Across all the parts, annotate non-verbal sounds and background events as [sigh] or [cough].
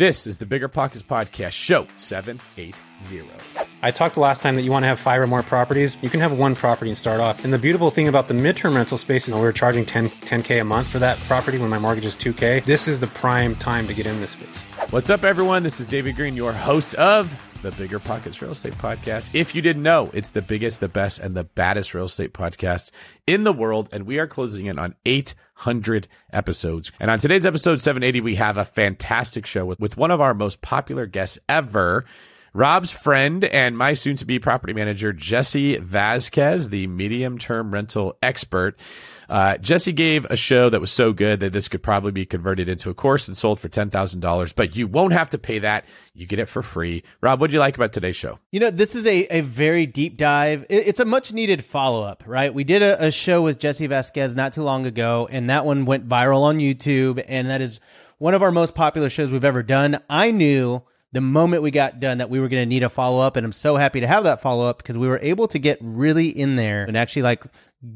This is the Bigger Pockets Podcast, show 780. I talked last time that you want to have five or more properties. You can have one property and start off. And the beautiful thing about the midterm rental space is we were charging 10, 10K a month for that property when my mortgage is 2K. This is the prime time to get in this space. What's up, everyone? This is David Greene, your host of the Bigger Pockets Real Estate Podcast. If you didn't know, it's the biggest, the best, and the baddest real estate podcast in the world. And we are closing in on 800 episodes. And on today's episode 780, we have a fantastic show with, with one of our most popular guests ever. Rob's friend and my soon to be property manager, Jesse Vasquez, the medium term rental expert. Uh, Jesse gave a show that was so good that this could probably be converted into a course and sold for $10,000, but you won't have to pay that. You get it for free. Rob, what do you like about today's show? You know, this is a, a very deep dive. It's a much needed follow up, right? We did a, a show with Jesse Vasquez not too long ago, and that one went viral on YouTube, and that is one of our most popular shows we've ever done. I knew the moment we got done that we were going to need a follow up. And I'm so happy to have that follow up because we were able to get really in there and actually like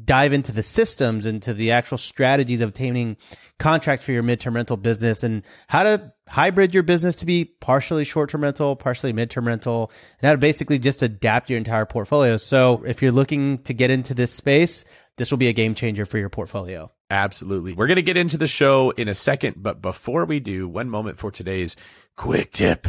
dive into the systems, into the actual strategies of obtaining contracts for your midterm rental business and how to hybrid your business to be partially short term rental, partially midterm rental, and how to basically just adapt your entire portfolio. So if you're looking to get into this space, this will be a game changer for your portfolio. Absolutely. We're going to get into the show in a second, but before we do, one moment for today's quick tip.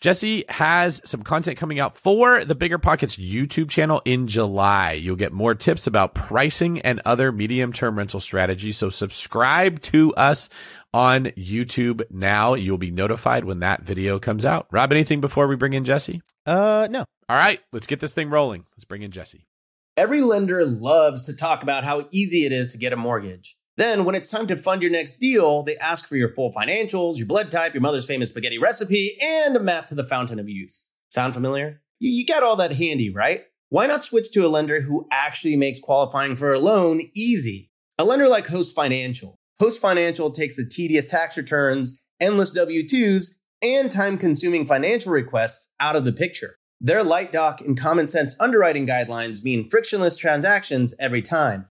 Jesse has some content coming out for the Bigger Pockets YouTube channel in July. You'll get more tips about pricing and other medium term rental strategies. So subscribe to us on YouTube now. You'll be notified when that video comes out. Rob, anything before we bring in Jesse? Uh, no. All right, let's get this thing rolling. Let's bring in Jesse. Every lender loves to talk about how easy it is to get a mortgage. Then, when it's time to fund your next deal, they ask for your full financials, your blood type, your mother's famous spaghetti recipe, and a map to the fountain of youth. Sound familiar? You, you got all that handy, right? Why not switch to a lender who actually makes qualifying for a loan easy? A lender like Host Financial. Host Financial takes the tedious tax returns, endless W 2s, and time consuming financial requests out of the picture. Their light doc and common sense underwriting guidelines mean frictionless transactions every time.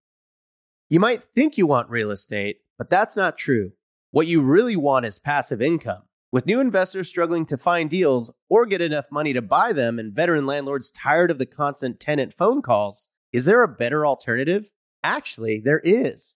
You might think you want real estate, but that's not true. What you really want is passive income. With new investors struggling to find deals or get enough money to buy them and veteran landlords tired of the constant tenant phone calls, is there a better alternative? Actually, there is.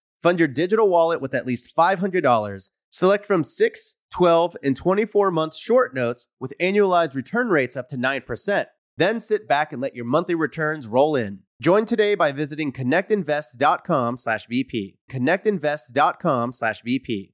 Fund your digital wallet with at least $500. Select from 6, 12, and 24 month short notes with annualized return rates up to 9%. Then sit back and let your monthly returns roll in. Join today by visiting connectinvest.com slash BP. Connectinvest.com slash BP.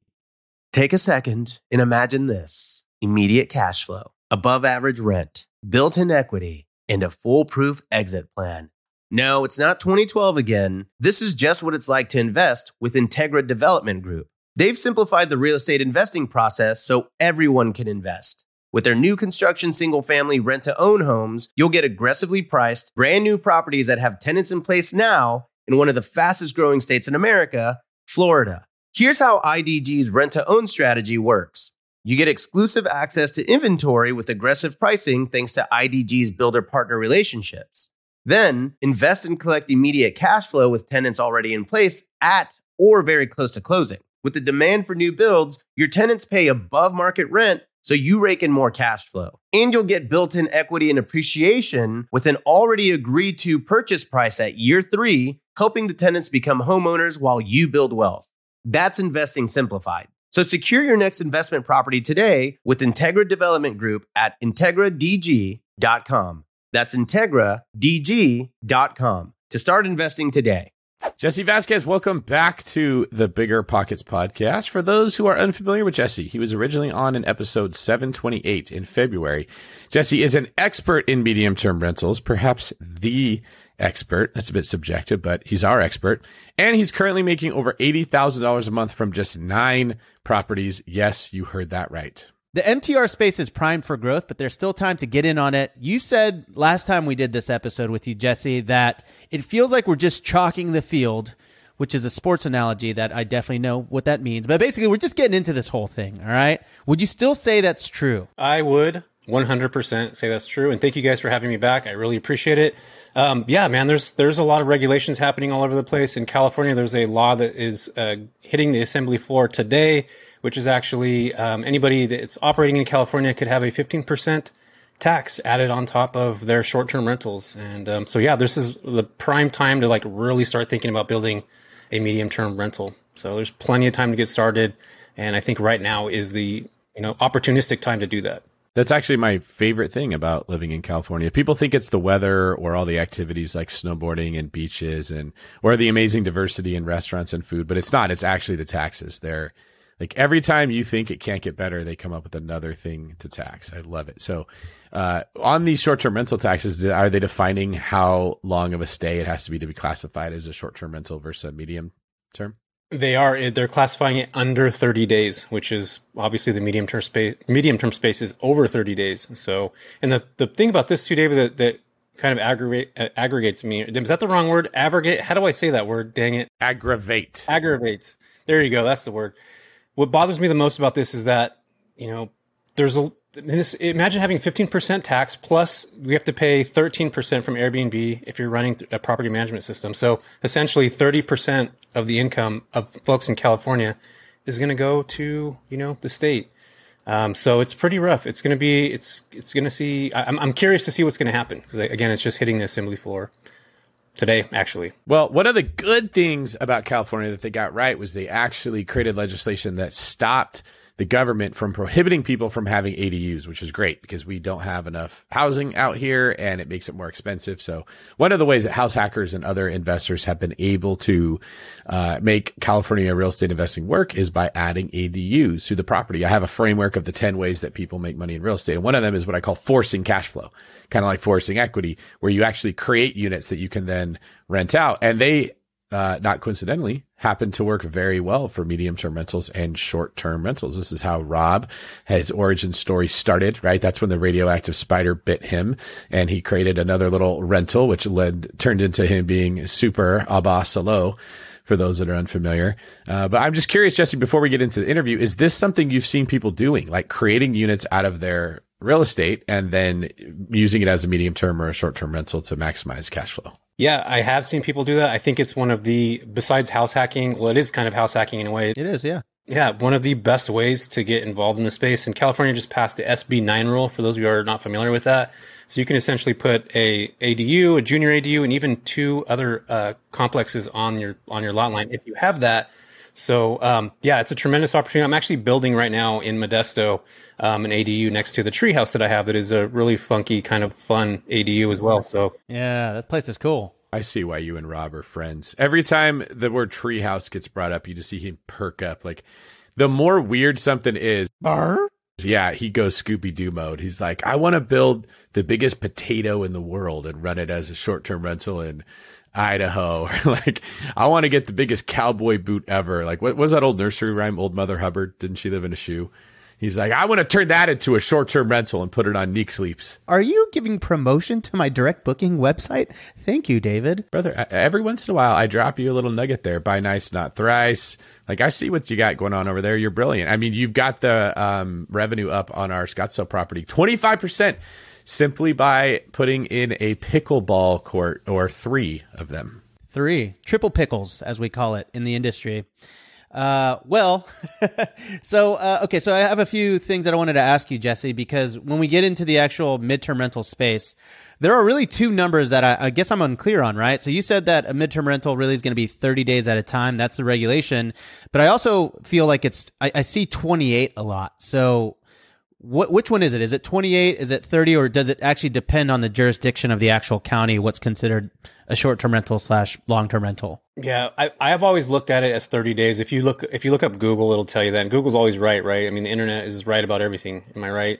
Take a second and imagine this. Immediate cash flow, above average rent, built-in equity, and a foolproof exit plan. No, it's not 2012 again. This is just what it's like to invest with Integra Development Group. They've simplified the real estate investing process so everyone can invest. With their new construction single family rent to own homes, you'll get aggressively priced, brand new properties that have tenants in place now in one of the fastest growing states in America, Florida. Here's how IDG's rent to own strategy works. You get exclusive access to inventory with aggressive pricing thanks to IDG's builder partner relationships. Then invest and collect immediate cash flow with tenants already in place at or very close to closing. With the demand for new builds, your tenants pay above market rent, so you rake in more cash flow. And you'll get built in equity and appreciation with an already agreed to purchase price at year three, helping the tenants become homeowners while you build wealth. That's investing simplified. So secure your next investment property today with Integra Development Group at IntegraDG.com. That's IntegraDG.com to start investing today. Jesse Vasquez, welcome back to the Bigger Pockets podcast. For those who are unfamiliar with Jesse, he was originally on in episode 728 in February. Jesse is an expert in medium term rentals, perhaps the expert. That's a bit subjective, but he's our expert. And he's currently making over $80,000 a month from just nine properties. Yes, you heard that right. The MTR space is primed for growth, but there's still time to get in on it. You said last time we did this episode with you, Jesse, that it feels like we're just chalking the field, which is a sports analogy that I definitely know what that means. But basically, we're just getting into this whole thing. All right. Would you still say that's true? I would 100% say that's true. And thank you guys for having me back. I really appreciate it. Um, yeah, man, there's, there's a lot of regulations happening all over the place. In California, there's a law that is uh, hitting the assembly floor today which is actually um, anybody that's operating in California could have a 15% tax added on top of their short-term rentals. And um, so, yeah, this is the prime time to like really start thinking about building a medium-term rental. So there's plenty of time to get started, and I think right now is the you know opportunistic time to do that. That's actually my favorite thing about living in California. People think it's the weather or all the activities like snowboarding and beaches and or the amazing diversity in restaurants and food, but it's not. It's actually the taxes. They're like every time you think it can't get better, they come up with another thing to tax. I love it. So, uh, on these short-term rental taxes, are they defining how long of a stay it has to be to be classified as a short-term rental versus a medium term? They are. They're classifying it under 30 days, which is obviously the medium term space. Medium term space is over 30 days. So, and the the thing about this too, David, that, that kind of aggravate uh, aggregates me. Is that the wrong word? Aggregate. How do I say that word? Dang it. Aggravate. Aggravates. There you go. That's the word what bothers me the most about this is that you know there's a this, imagine having 15% tax plus we have to pay 13% from Airbnb if you're running a property management system. So essentially 30% of the income of folks in California is going to go to, you know, the state. Um, so it's pretty rough. It's going to be, it's, it's going to see, I'm, I'm curious to see what's going to happen. Cause again, it's just hitting the assembly floor today, actually. Well, one of the good things about California that they got right was they actually created legislation that stopped the government from prohibiting people from having ADUs, which is great because we don't have enough housing out here and it makes it more expensive. So one of the ways that house hackers and other investors have been able to uh, make California real estate investing work is by adding ADUs to the property. I have a framework of the 10 ways that people make money in real estate. And one of them is what I call forcing cash flow, kind of like forcing equity, where you actually create units that you can then rent out. And they uh, not coincidentally, happen to work very well for medium term rentals and short term rentals. This is how Rob, had his origin story started, right? That's when the radioactive spider bit him and he created another little rental, which led, turned into him being super Abba for those that are unfamiliar. Uh, but I'm just curious, Jesse, before we get into the interview, is this something you've seen people doing, like creating units out of their real estate and then using it as a medium term or a short term rental to maximize cash flow? Yeah, I have seen people do that. I think it's one of the, besides house hacking, well, it is kind of house hacking in a way. It is, yeah. Yeah, one of the best ways to get involved in the space. And California just passed the SB 9 rule for those of you who are not familiar with that. So you can essentially put a ADU, a junior ADU, and even two other uh, complexes on your on your lot line if you have that. So um, yeah, it's a tremendous opportunity. I'm actually building right now in Modesto um, an ADU next to the treehouse that I have that is a really funky kind of fun ADU as well. So yeah, that place is cool. I see why you and Rob are friends. Every time the word treehouse gets brought up, you just see him perk up. Like the more weird something is, Bar? Yeah, he goes Scooby Doo mode. He's like, I want to build the biggest potato in the world and run it as a short term rental in Idaho. [laughs] Or like, I want to get the biggest cowboy boot ever. Like, what was that old nursery rhyme? Old Mother Hubbard. Didn't she live in a shoe? He's like, I want to turn that into a short term rental and put it on Neek Sleeps. Are you giving promotion to my direct booking website? Thank you, David. Brother, every once in a while, I drop you a little nugget there. Buy nice, not thrice. Like, I see what you got going on over there. You're brilliant. I mean, you've got the um, revenue up on our Scottsdale property 25% simply by putting in a pickleball court or three of them. Three. Triple pickles, as we call it in the industry. Uh, well, [laughs] so uh, okay, so I have a few things that I wanted to ask you, Jesse, because when we get into the actual midterm rental space, there are really two numbers that I, I guess I'm unclear on, right? So you said that a midterm rental really is going to be 30 days at a time. That's the regulation, but I also feel like it's I, I see 28 a lot. So what which one is it? Is it 28? Is it 30? Or does it actually depend on the jurisdiction of the actual county? What's considered a short term rental slash long term rental? Yeah, I, I have always looked at it as 30 days. If you look if you look up Google, it'll tell you that. And Google's always right, right? I mean, the internet is right about everything. Am I right?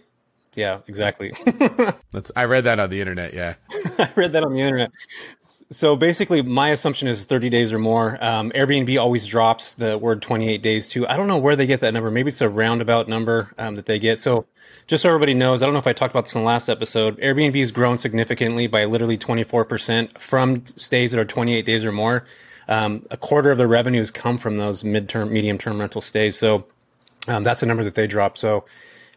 Yeah, exactly. [laughs] That's I read that on the internet. Yeah, [laughs] I read that on the internet. So basically, my assumption is 30 days or more. Um, Airbnb always drops the word 28 days too. I don't know where they get that number. Maybe it's a roundabout number um, that they get. So just so everybody knows, I don't know if I talked about this in the last episode. Airbnb has grown significantly by literally 24% from stays that are 28 days or more. Um, a quarter of the revenues come from those midterm, medium term rental stays. So um, that's the number that they drop. So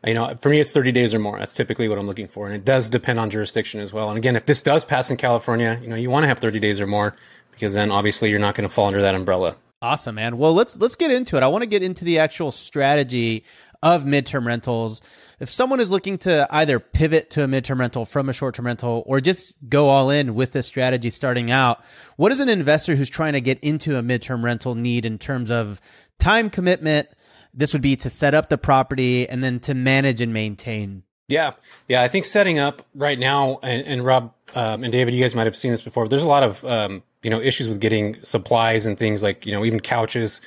you know, for me, it's 30 days or more. That's typically what I'm looking for. And it does depend on jurisdiction as well. And again, if this does pass in California, you know, you want to have 30 days or more because then obviously you're not going to fall under that umbrella. Awesome, man. Well, let's let's get into it. I want to get into the actual strategy of midterm rentals. If someone is looking to either pivot to a midterm rental from a short-term rental or just go all in with this strategy starting out, what does an investor who's trying to get into a midterm rental need in terms of time commitment, this would be to set up the property and then to manage and maintain. Yeah, yeah. I think setting up right now, and, and Rob um, and David, you guys might have seen this before. There's a lot of um, you know issues with getting supplies and things like you know even couches.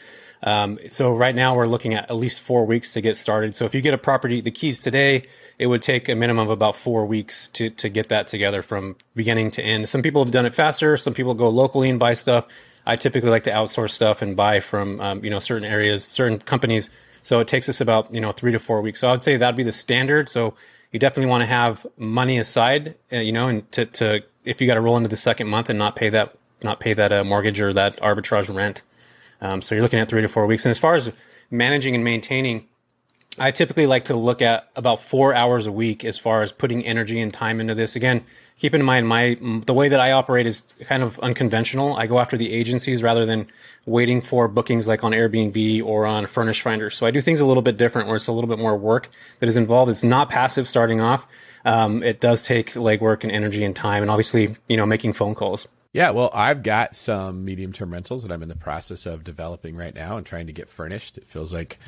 Um, so right now we're looking at at least four weeks to get started. So if you get a property, the keys today, it would take a minimum of about four weeks to to get that together from beginning to end. Some people have done it faster. Some people go locally and buy stuff. I typically like to outsource stuff and buy from um, you know certain areas, certain companies. So it takes us about you know three to four weeks. So I would say that'd be the standard. So you definitely want to have money aside, uh, you know, and to, to if you got to roll into the second month and not pay that not pay that uh, mortgage or that arbitrage rent. Um, so you're looking at three to four weeks. And as far as managing and maintaining, I typically like to look at about four hours a week as far as putting energy and time into this. Again, keep in mind my the way that I operate is kind of unconventional. I go after the agencies rather than waiting for bookings like on Airbnb or on Furnish Finder. So I do things a little bit different, where it's a little bit more work that is involved. It's not passive starting off. Um, it does take legwork and energy and time, and obviously, you know, making phone calls. Yeah, well, I've got some medium term rentals that I'm in the process of developing right now and trying to get furnished. It feels like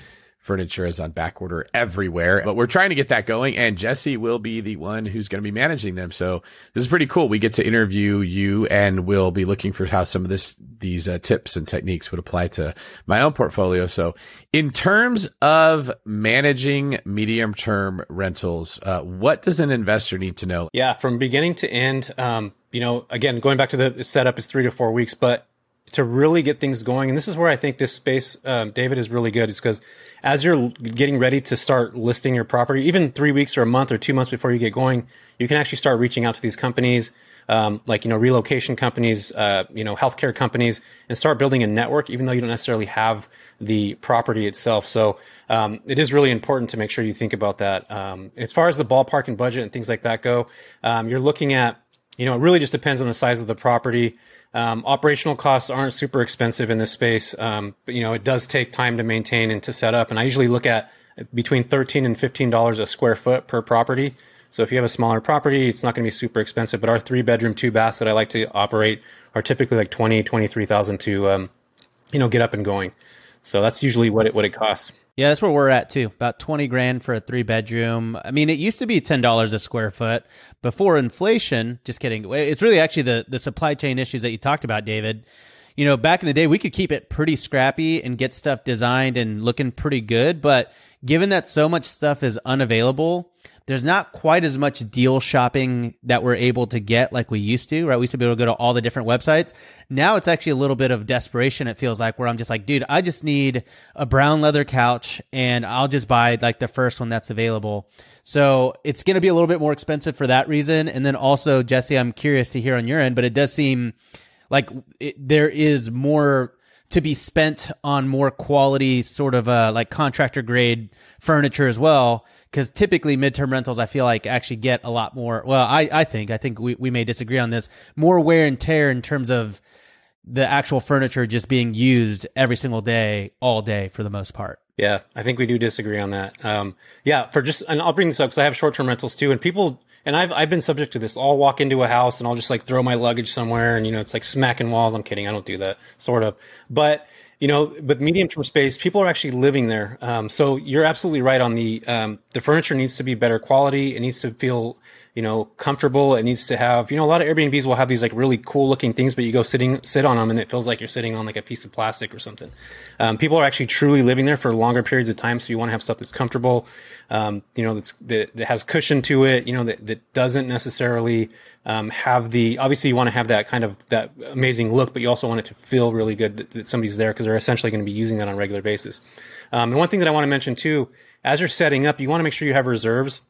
furniture is on back order everywhere, but we're trying to get that going. And Jesse will be the one who's going to be managing them. So this is pretty cool. We get to interview you and we'll be looking for how some of this, these uh, tips and techniques would apply to my own portfolio. So in terms of managing medium term rentals, uh, what does an investor need to know? Yeah, from beginning to end, um, you know, again, going back to the setup is three to four weeks, but to really get things going, and this is where I think this space, um, David, is really good, is because as you're getting ready to start listing your property, even three weeks or a month or two months before you get going, you can actually start reaching out to these companies, um, like you know relocation companies, uh, you know healthcare companies, and start building a network, even though you don't necessarily have the property itself. So um, it is really important to make sure you think about that. Um, as far as the ballpark and budget and things like that go, um, you're looking at you know it really just depends on the size of the property. Um, operational costs aren't super expensive in this space, um, but you know it does take time to maintain and to set up. And I usually look at between thirteen and fifteen dollars a square foot per property. So if you have a smaller property, it's not going to be super expensive. But our three bedroom, two baths that I like to operate are typically like twenty, twenty three thousand to um, you know get up and going. So that's usually what it what it costs. Yeah, that's where we're at too. About 20 grand for a three bedroom. I mean, it used to be $10 a square foot before inflation. Just kidding. It's really actually the, the supply chain issues that you talked about, David. You know, back in the day, we could keep it pretty scrappy and get stuff designed and looking pretty good. But given that so much stuff is unavailable, there's not quite as much deal shopping that we're able to get like we used to, right? We used to be able to go to all the different websites. Now it's actually a little bit of desperation. It feels like where I'm just like, dude, I just need a brown leather couch and I'll just buy like the first one that's available. So it's going to be a little bit more expensive for that reason. And then also, Jesse, I'm curious to hear on your end, but it does seem like it, there is more to be spent on more quality sort of uh, like contractor grade furniture as well because typically midterm rentals i feel like actually get a lot more well i, I think i think we, we may disagree on this more wear and tear in terms of the actual furniture just being used every single day, all day for the most part. Yeah, I think we do disagree on that. Um, yeah, for just, and I'll bring this up because I have short term rentals too, and people, and I've I've been subject to this. I'll walk into a house and I'll just like throw my luggage somewhere, and you know, it's like smacking walls. I'm kidding, I don't do that, sort of, but you know, with medium term space, people are actually living there. Um, so you're absolutely right on the um, the furniture needs to be better quality. It needs to feel you know, comfortable. It needs to have, you know, a lot of Airbnbs will have these like really cool looking things, but you go sitting, sit on them and it feels like you're sitting on like a piece of plastic or something. Um, people are actually truly living there for longer periods of time. So you want to have stuff that's comfortable, um, you know, that's, that, that has cushion to it, you know, that, that doesn't necessarily, um, have the, obviously you want to have that kind of, that amazing look, but you also want it to feel really good that, that somebody's there because they're essentially going to be using that on a regular basis. Um, and one thing that I want to mention too, as you're setting up, you want to make sure you have reserves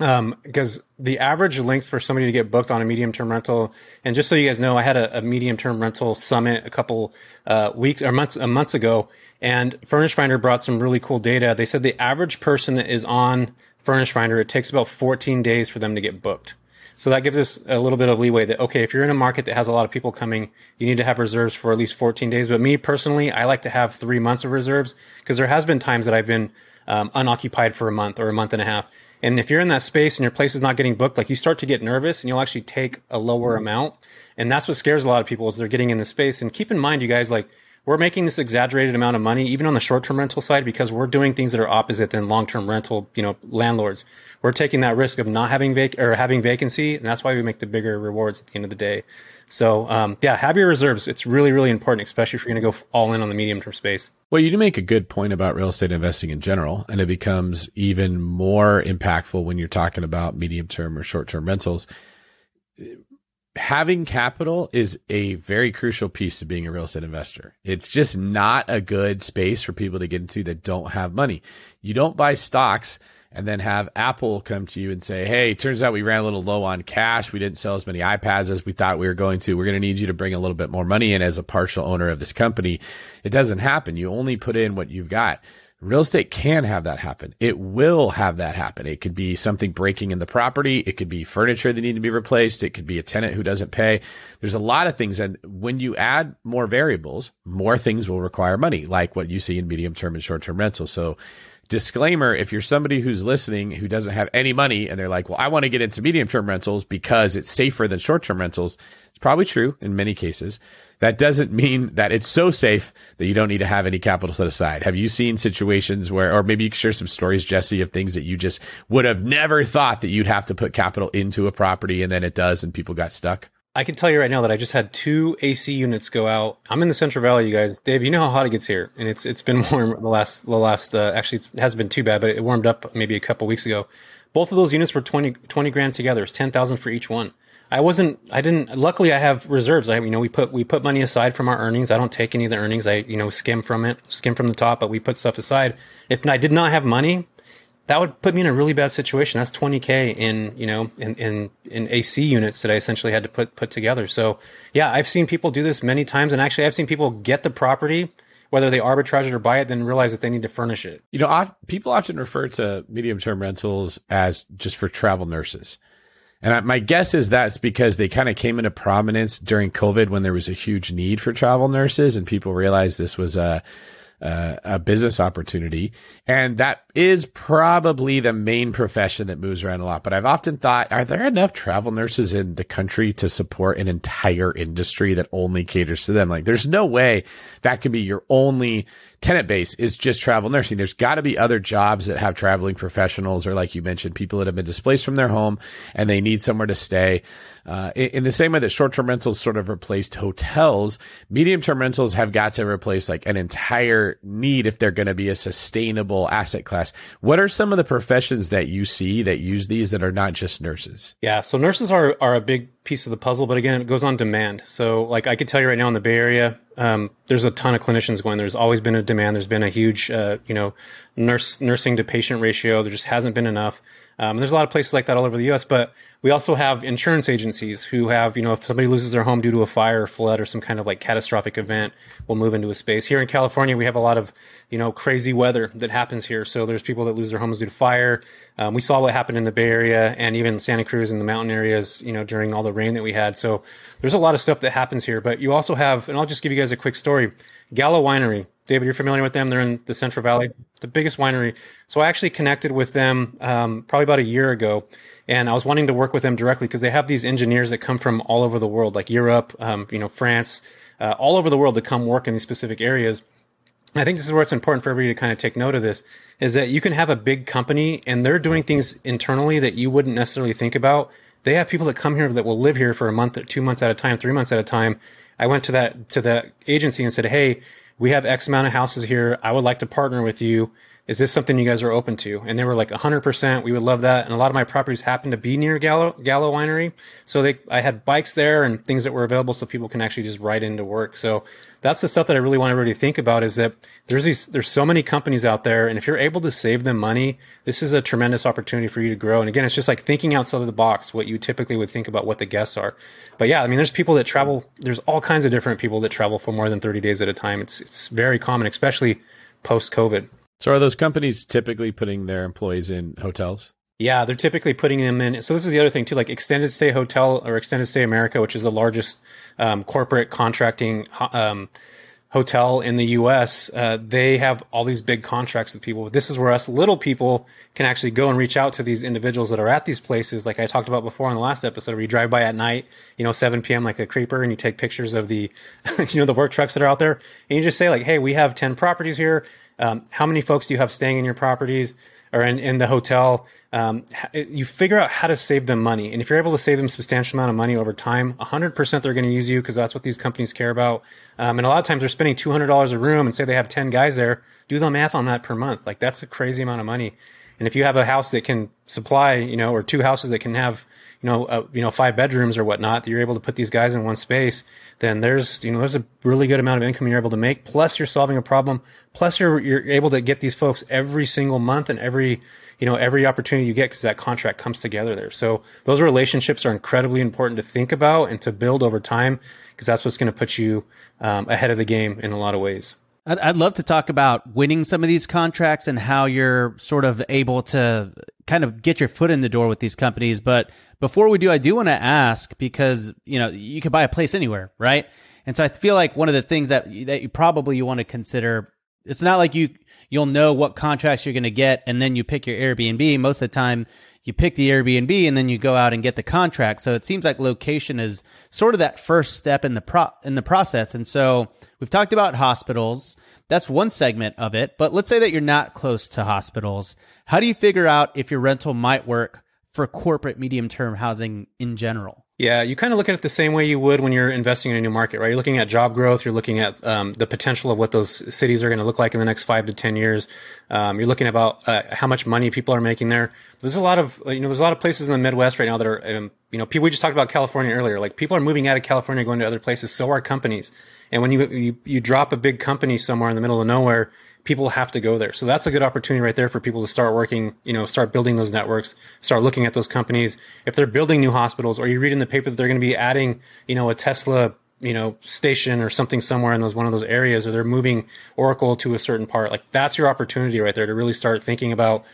um, because the average length for somebody to get booked on a medium term rental, and just so you guys know, I had a, a medium term rental summit a couple uh, weeks or months uh, months ago, and Furnish Finder brought some really cool data. They said the average person that is on Furnish Finder, it takes about 14 days for them to get booked. So that gives us a little bit of leeway that, okay, if you're in a market that has a lot of people coming, you need to have reserves for at least 14 days. But me personally, I like to have three months of reserves because there has been times that I've been um, unoccupied for a month or a month and a half. And if you're in that space and your place is not getting booked, like you start to get nervous and you'll actually take a lower mm-hmm. amount. And that's what scares a lot of people is they're getting in the space. And keep in mind, you guys, like we're making this exaggerated amount of money, even on the short-term rental side, because we're doing things that are opposite than long-term rental, you know, landlords. We're taking that risk of not having vac or having vacancy. And that's why we make the bigger rewards at the end of the day. So, um, yeah, have your reserves. It's really, really important, especially if you're going to go all in on the medium term space. Well, you do make a good point about real estate investing in general, and it becomes even more impactful when you're talking about medium term or short term rentals. Having capital is a very crucial piece of being a real estate investor. It's just not a good space for people to get into that don't have money. You don't buy stocks and then have Apple come to you and say, Hey, turns out we ran a little low on cash. We didn't sell as many iPads as we thought we were going to. We're going to need you to bring a little bit more money in as a partial owner of this company. It doesn't happen. You only put in what you've got. Real estate can have that happen. It will have that happen. It could be something breaking in the property. It could be furniture that need to be replaced. It could be a tenant who doesn't pay. There's a lot of things. And when you add more variables, more things will require money, like what you see in medium term and short term rentals. So disclaimer if you're somebody who's listening who doesn't have any money and they're like well i want to get into medium term rentals because it's safer than short term rentals it's probably true in many cases. That doesn't mean that it's so safe that you don't need to have any capital set aside. Have you seen situations where or maybe you can share some stories jesse of things that you just would have never thought that you'd have to put capital into a property and then it does and people got stuck I can tell you right now that I just had two AC units go out. I'm in the Central Valley, you guys. Dave, you know how hot it gets here, and it's it's been [laughs] warm the last the last. Uh, actually, it hasn't been too bad, but it warmed up maybe a couple weeks ago. Both of those units were 20, 20 grand together. It's ten thousand for each one. I wasn't. I didn't. Luckily, I have reserves. I you know we put we put money aside from our earnings. I don't take any of the earnings. I you know skim from it, skim from the top, but we put stuff aside. If I did not have money, that would put me in a really bad situation. That's 20k in you know in in in AC units that I essentially had to put put together. So yeah, I've seen people do this many times, and actually I've seen people get the property whether they arbitrage it or buy it, then realize that they need to furnish it. You know, people often refer to medium term rentals as just for travel nurses. And I, my guess is that's because they kind of came into prominence during COVID when there was a huge need for travel nurses and people realized this was a, uh, a business opportunity. And that is probably the main profession that moves around a lot. But I've often thought, are there enough travel nurses in the country to support an entire industry that only caters to them? Like there's no way that can be your only tenant base is just travel nursing. There's got to be other jobs that have traveling professionals or like you mentioned, people that have been displaced from their home and they need somewhere to stay. Uh, in, in, the same way that short-term rentals sort of replaced hotels, medium-term rentals have got to replace like an entire need if they're going to be a sustainable asset class. What are some of the professions that you see that use these that are not just nurses? Yeah. So nurses are, are a big piece of the puzzle, but again, it goes on demand. So like I could tell you right now in the Bay Area, um, there's a ton of clinicians going. There's always been a demand. There's been a huge, uh, you know, nurse nursing to patient ratio. There just hasn't been enough. Um, there's a lot of places like that all over the U.S. But We also have insurance agencies who have, you know, if somebody loses their home due to a fire, or flood, or some kind of like catastrophic event, will move into a space. Here in California, we have a lot of, you know, crazy weather that happens here. So there's people that lose their homes due to fire. Um, we saw what happened in the Bay Area and even Santa Cruz and the mountain areas, you know, during all the rain that we had. So there's a lot of stuff that happens here. But you also have, and I'll just give you guys a quick story. Gallo Winery. David, you're familiar with them. They're in the Central Valley, the biggest winery. So I actually connected with them um, probably about a year ago and I was wanting to work with them directly because they have these engineers that come from all over the world, like Europe, um, you know, France, uh, all over the world to come work in these specific areas. And I think this is where it's important for everybody to kind of take note of this is that you can have a big company and they're doing things internally that you wouldn't necessarily think about. They have people that come here that will live here for a month, two months at a time, three months at a time. I went to that to that agency and said, "Hey, we have X amount of houses here. I would like to partner with you." Is this something you guys are open to? And they were like 100%. We would love that. And a lot of my properties happen to be near Gallo, Gallo Winery. So they, I had bikes there and things that were available so people can actually just ride into work. So that's the stuff that I really want everybody to think about is that there's these, there's so many companies out there. And if you're able to save them money, this is a tremendous opportunity for you to grow. And again, it's just like thinking outside of the box, what you typically would think about what the guests are. But yeah, I mean, there's people that travel, there's all kinds of different people that travel for more than 30 days at a time. It's, it's very common, especially post COVID. So are those companies typically putting their employees in hotels? Yeah, they're typically putting them in. So this is the other thing too, like Extended Stay Hotel or Extended Stay America, which is the largest um, corporate contracting um, hotel in the U.S. Uh, they have all these big contracts with people. This is where us little people can actually go and reach out to these individuals that are at these places, like I talked about before in the last episode, where you drive by at night, you know, 7 p.m. like a creeper, and you take pictures of the, [laughs] you know, the work trucks that are out there, and you just say like, "Hey, we have 10 properties here." Um, how many folks do you have staying in your properties or in, in the hotel? Um, you figure out how to save them money. And if you're able to save them substantial amount of money over time, 100% they're going to use you because that's what these companies care about. Um, and a lot of times they're spending $200 a room and say they have 10 guys there. Do the math on that per month. Like that's a crazy amount of money. And if you have a house that can supply, you know, or two houses that can have, you know, uh, you know, five bedrooms or whatnot, that you're able to put these guys in one space, then there's, you know, there's a really good amount of income you're able to make. Plus you're solving a problem. Plus you're, you're able to get these folks every single month and every, you know, every opportunity you get because that contract comes together there. So those relationships are incredibly important to think about and to build over time because that's what's going to put you um, ahead of the game in a lot of ways. I'd, I'd love to talk about winning some of these contracts and how you're sort of able to kind of get your foot in the door with these companies. But before we do, I do want to ask because, you know, you can buy a place anywhere, right? And so I feel like one of the things that, that you probably you want to consider, it's not like you, you'll know what contracts you're going to get and then you pick your Airbnb. Most of the time you pick the Airbnb and then you go out and get the contract. So it seems like location is sort of that first step in the pro in the process. And so we've talked about hospitals. That's one segment of it. But let's say that you're not close to hospitals. How do you figure out if your rental might work for corporate medium term housing in general? Yeah, you kind of look at it the same way you would when you're investing in a new market, right? You're looking at job growth. You're looking at um, the potential of what those cities are going to look like in the next five to ten years. Um, you're looking about uh, how much money people are making there. There's a lot of you know there's a lot of places in the Midwest right now that are um, you know people we just talked about California earlier. Like people are moving out of California, going to other places. So are companies. And when you you, you drop a big company somewhere in the middle of nowhere, people have to go there. So that's a good opportunity right there for people to start working, you know, start building those networks, start looking at those companies. If they're building new hospitals or you read in the paper that they're going to be adding, you know, a Tesla, you know, station or something somewhere in those one of those areas or they're moving Oracle to a certain part, like that's your opportunity right there to really start thinking about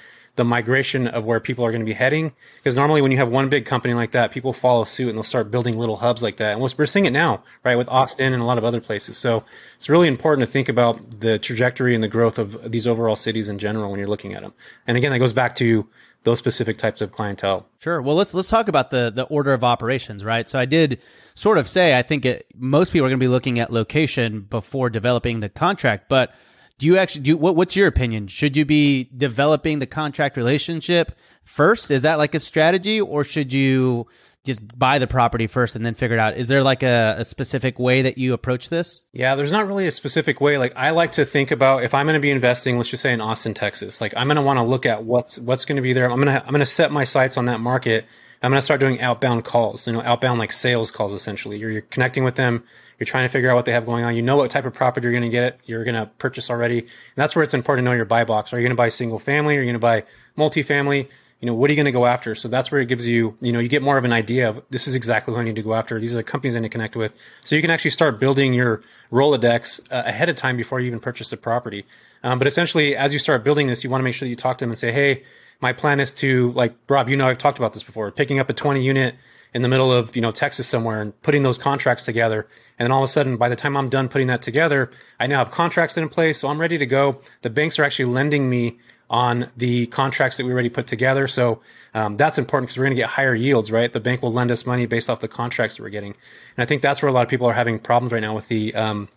the migration of where people are going to be heading. Because normally, when you have one big company like that, people follow suit and they'll start building little hubs like that. And we're seeing it now, right, with Austin and a lot of other places. So it's really important to think about the trajectory and the growth of these overall cities in general when you're looking at them. And again, that goes back to those specific types of clientele. Sure. Well, let's let's talk about the the order of operations, right? So I did sort of say I think it, most people are going to be looking at location before developing the contract, but do you actually do what, what's your opinion? Should you be developing the contract relationship first? Is that like a strategy or should you just buy the property first and then figure it out? Is there like a, a specific way that you approach this? Yeah there's not really a specific way. Like i like to think about if i'm going to be investing let's just say in austin texas like i'm going to want to look at what's what's going to be there. I'm going to i'm going to set my sights on that market. I'm going to start doing outbound calls you know outbound like sales calls essentially. You're, you're connecting with them you're trying to figure out what they have going on. You know what type of property you're going to get. You're going to purchase already. And that's where it's important to know your buy box. Are you going to buy single family? Are you going to buy multifamily? you know, what are you going to go after? So that's where it gives you, you know, you get more of an idea of this is exactly who I need to go after. These are the companies I need to connect with. So you can actually start building your Rolodex uh, ahead of time before you even purchase the property. Um, but essentially, as you start building this, you want to make sure that you talk to them and say, hey, my plan is to, like, Rob, you know, I've talked about this before, picking up a 20 unit in the middle of, you know, Texas somewhere and putting those contracts together. And then all of a sudden, by the time I'm done putting that together, I now have contracts in place. So I'm ready to go. The banks are actually lending me on the contracts that we already put together. So um, that's important because we're going to get higher yields, right? The bank will lend us money based off the contracts that we're getting. And I think that's where a lot of people are having problems right now with the um,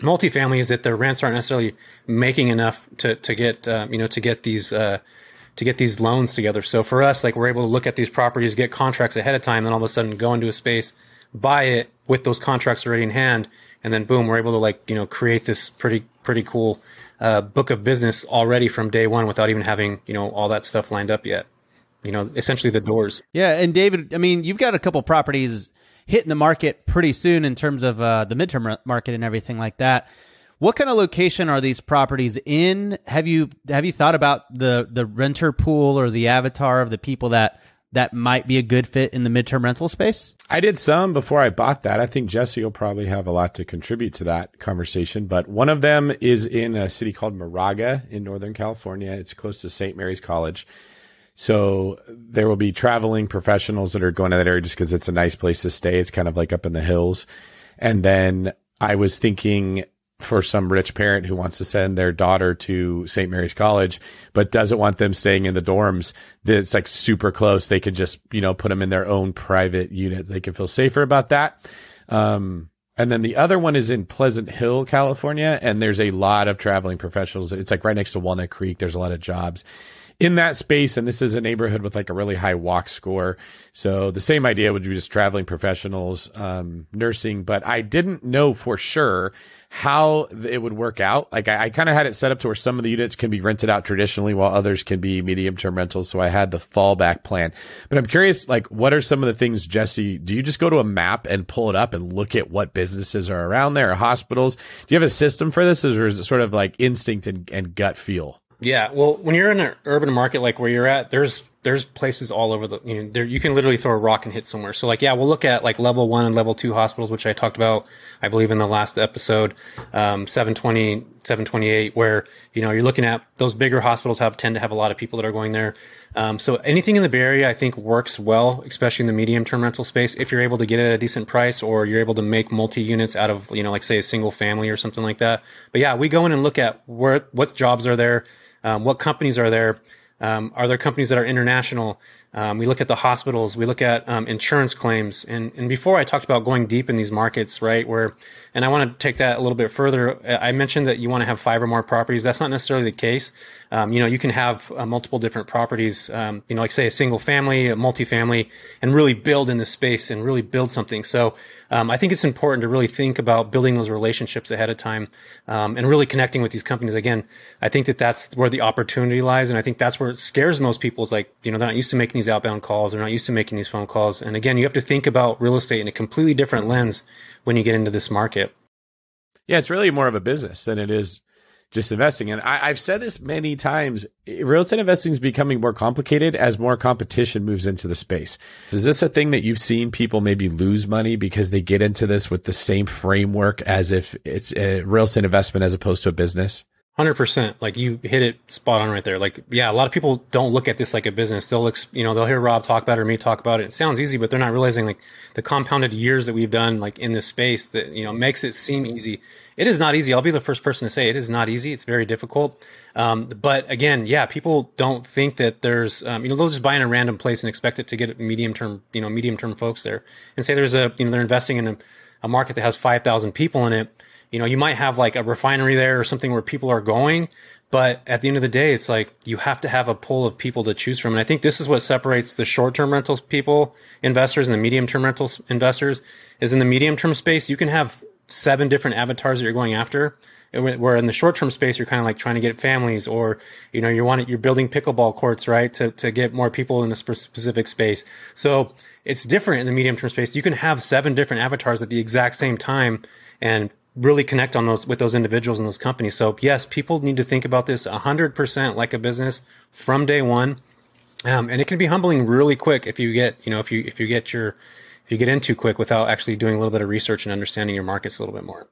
multifamily is that the rents aren't necessarily making enough to, to get, uh, you know, to get these, uh, to get these loans together. So for us, like we're able to look at these properties, get contracts ahead of time, then all of a sudden go into a space, buy it with those contracts already in hand. And then boom, we're able to like, you know, create this pretty, pretty cool, uh, book of business already from day one without even having you know all that stuff lined up yet. You know, essentially the doors. Yeah, and David, I mean, you've got a couple properties hitting the market pretty soon in terms of uh, the midterm market and everything like that. What kind of location are these properties in? Have you have you thought about the the renter pool or the avatar of the people that that might be a good fit in the midterm rental space? I did some before I bought that. I think Jesse will probably have a lot to contribute to that conversation, but one of them is in a city called Moraga in Northern California. It's close to St. Mary's College. So there will be traveling professionals that are going to that area just because it's a nice place to stay. It's kind of like up in the hills. And then I was thinking for some rich parent who wants to send their daughter to St. Mary's College, but doesn't want them staying in the dorms that's like super close. They could just, you know, put them in their own private unit. They can feel safer about that. Um, and then the other one is in Pleasant Hill, California, and there's a lot of traveling professionals. It's like right next to Walnut Creek. There's a lot of jobs in that space. And this is a neighborhood with like a really high walk score. So the same idea would be just traveling professionals, um, nursing, but I didn't know for sure how it would work out. Like I, I kind of had it set up to where some of the units can be rented out traditionally while others can be medium term rentals. So I had the fallback plan, but I'm curious, like, what are some of the things, Jesse, do you just go to a map and pull it up and look at what businesses are around there or hospitals? Do you have a system for this or is it sort of like instinct and, and gut feel? Yeah, well, when you're in an urban market like where you're at, there's there's places all over the you know there you can literally throw a rock and hit somewhere. So like yeah, we'll look at like level one and level two hospitals, which I talked about, I believe in the last episode, um, 720, 728, where you know you're looking at those bigger hospitals have tend to have a lot of people that are going there. Um, so anything in the Bay Area, I think works well, especially in the medium term rental space. If you're able to get it at a decent price, or you're able to make multi units out of you know like say a single family or something like that. But yeah, we go in and look at where what jobs are there um, what companies are there? Um, are there companies that are international? Um, we look at the hospitals. We look at um, insurance claims. And, and before I talked about going deep in these markets, right? Where, and I want to take that a little bit further. I mentioned that you want to have five or more properties. That's not necessarily the case. Um, you know, you can have uh, multiple different properties. Um, you know, like say a single family, a multifamily, and really build in the space and really build something. So um, I think it's important to really think about building those relationships ahead of time um, and really connecting with these companies. Again, I think that that's where the opportunity lies, and I think that's where it scares most people. Is like you know they're not used to making these outbound calls, they're not used to making these phone calls, and again, you have to think about real estate in a completely different lens when you get into this market. Yeah, it's really more of a business than it is just investing. And I, have said this many times, real estate investing is becoming more complicated as more competition moves into the space. Is this a thing that you've seen people maybe lose money because they get into this with the same framework as if it's a real estate investment as opposed to a business? Hundred percent. Like you hit it spot on right there. Like, yeah, a lot of people don't look at this like a business. They'll, look, you know, they'll hear Rob talk about it or me talk about it. It sounds easy, but they're not realizing like the compounded years that we've done like in this space that, you know, makes it seem easy. It is not easy. I'll be the first person to say it is not easy. It's very difficult. Um, but again, yeah, people don't think that there's, um, you know, they'll just buy in a random place and expect it to get medium term, you know, medium term folks there and say there's a, you know, they're investing in a, a market that has 5,000 people in it you know, you might have like a refinery there or something where people are going, but at the end of the day, it's like you have to have a pool of people to choose from. And I think this is what separates the short term rentals people, investors, and the medium term rentals investors is in the medium term space, you can have seven different avatars that you're going after. Where in the short term space, you're kind of like trying to get families or, you know, you want it, you're building pickleball courts, right? To, to get more people in a specific space. So it's different in the medium term space. You can have seven different avatars at the exact same time and really connect on those with those individuals and those companies. So yes, people need to think about this 100% like a business from day one. Um, and it can be humbling really quick if you get, you know, if you, if you get your, if you get in too quick without actually doing a little bit of research and understanding your markets a little bit more.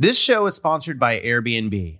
This show is sponsored by Airbnb.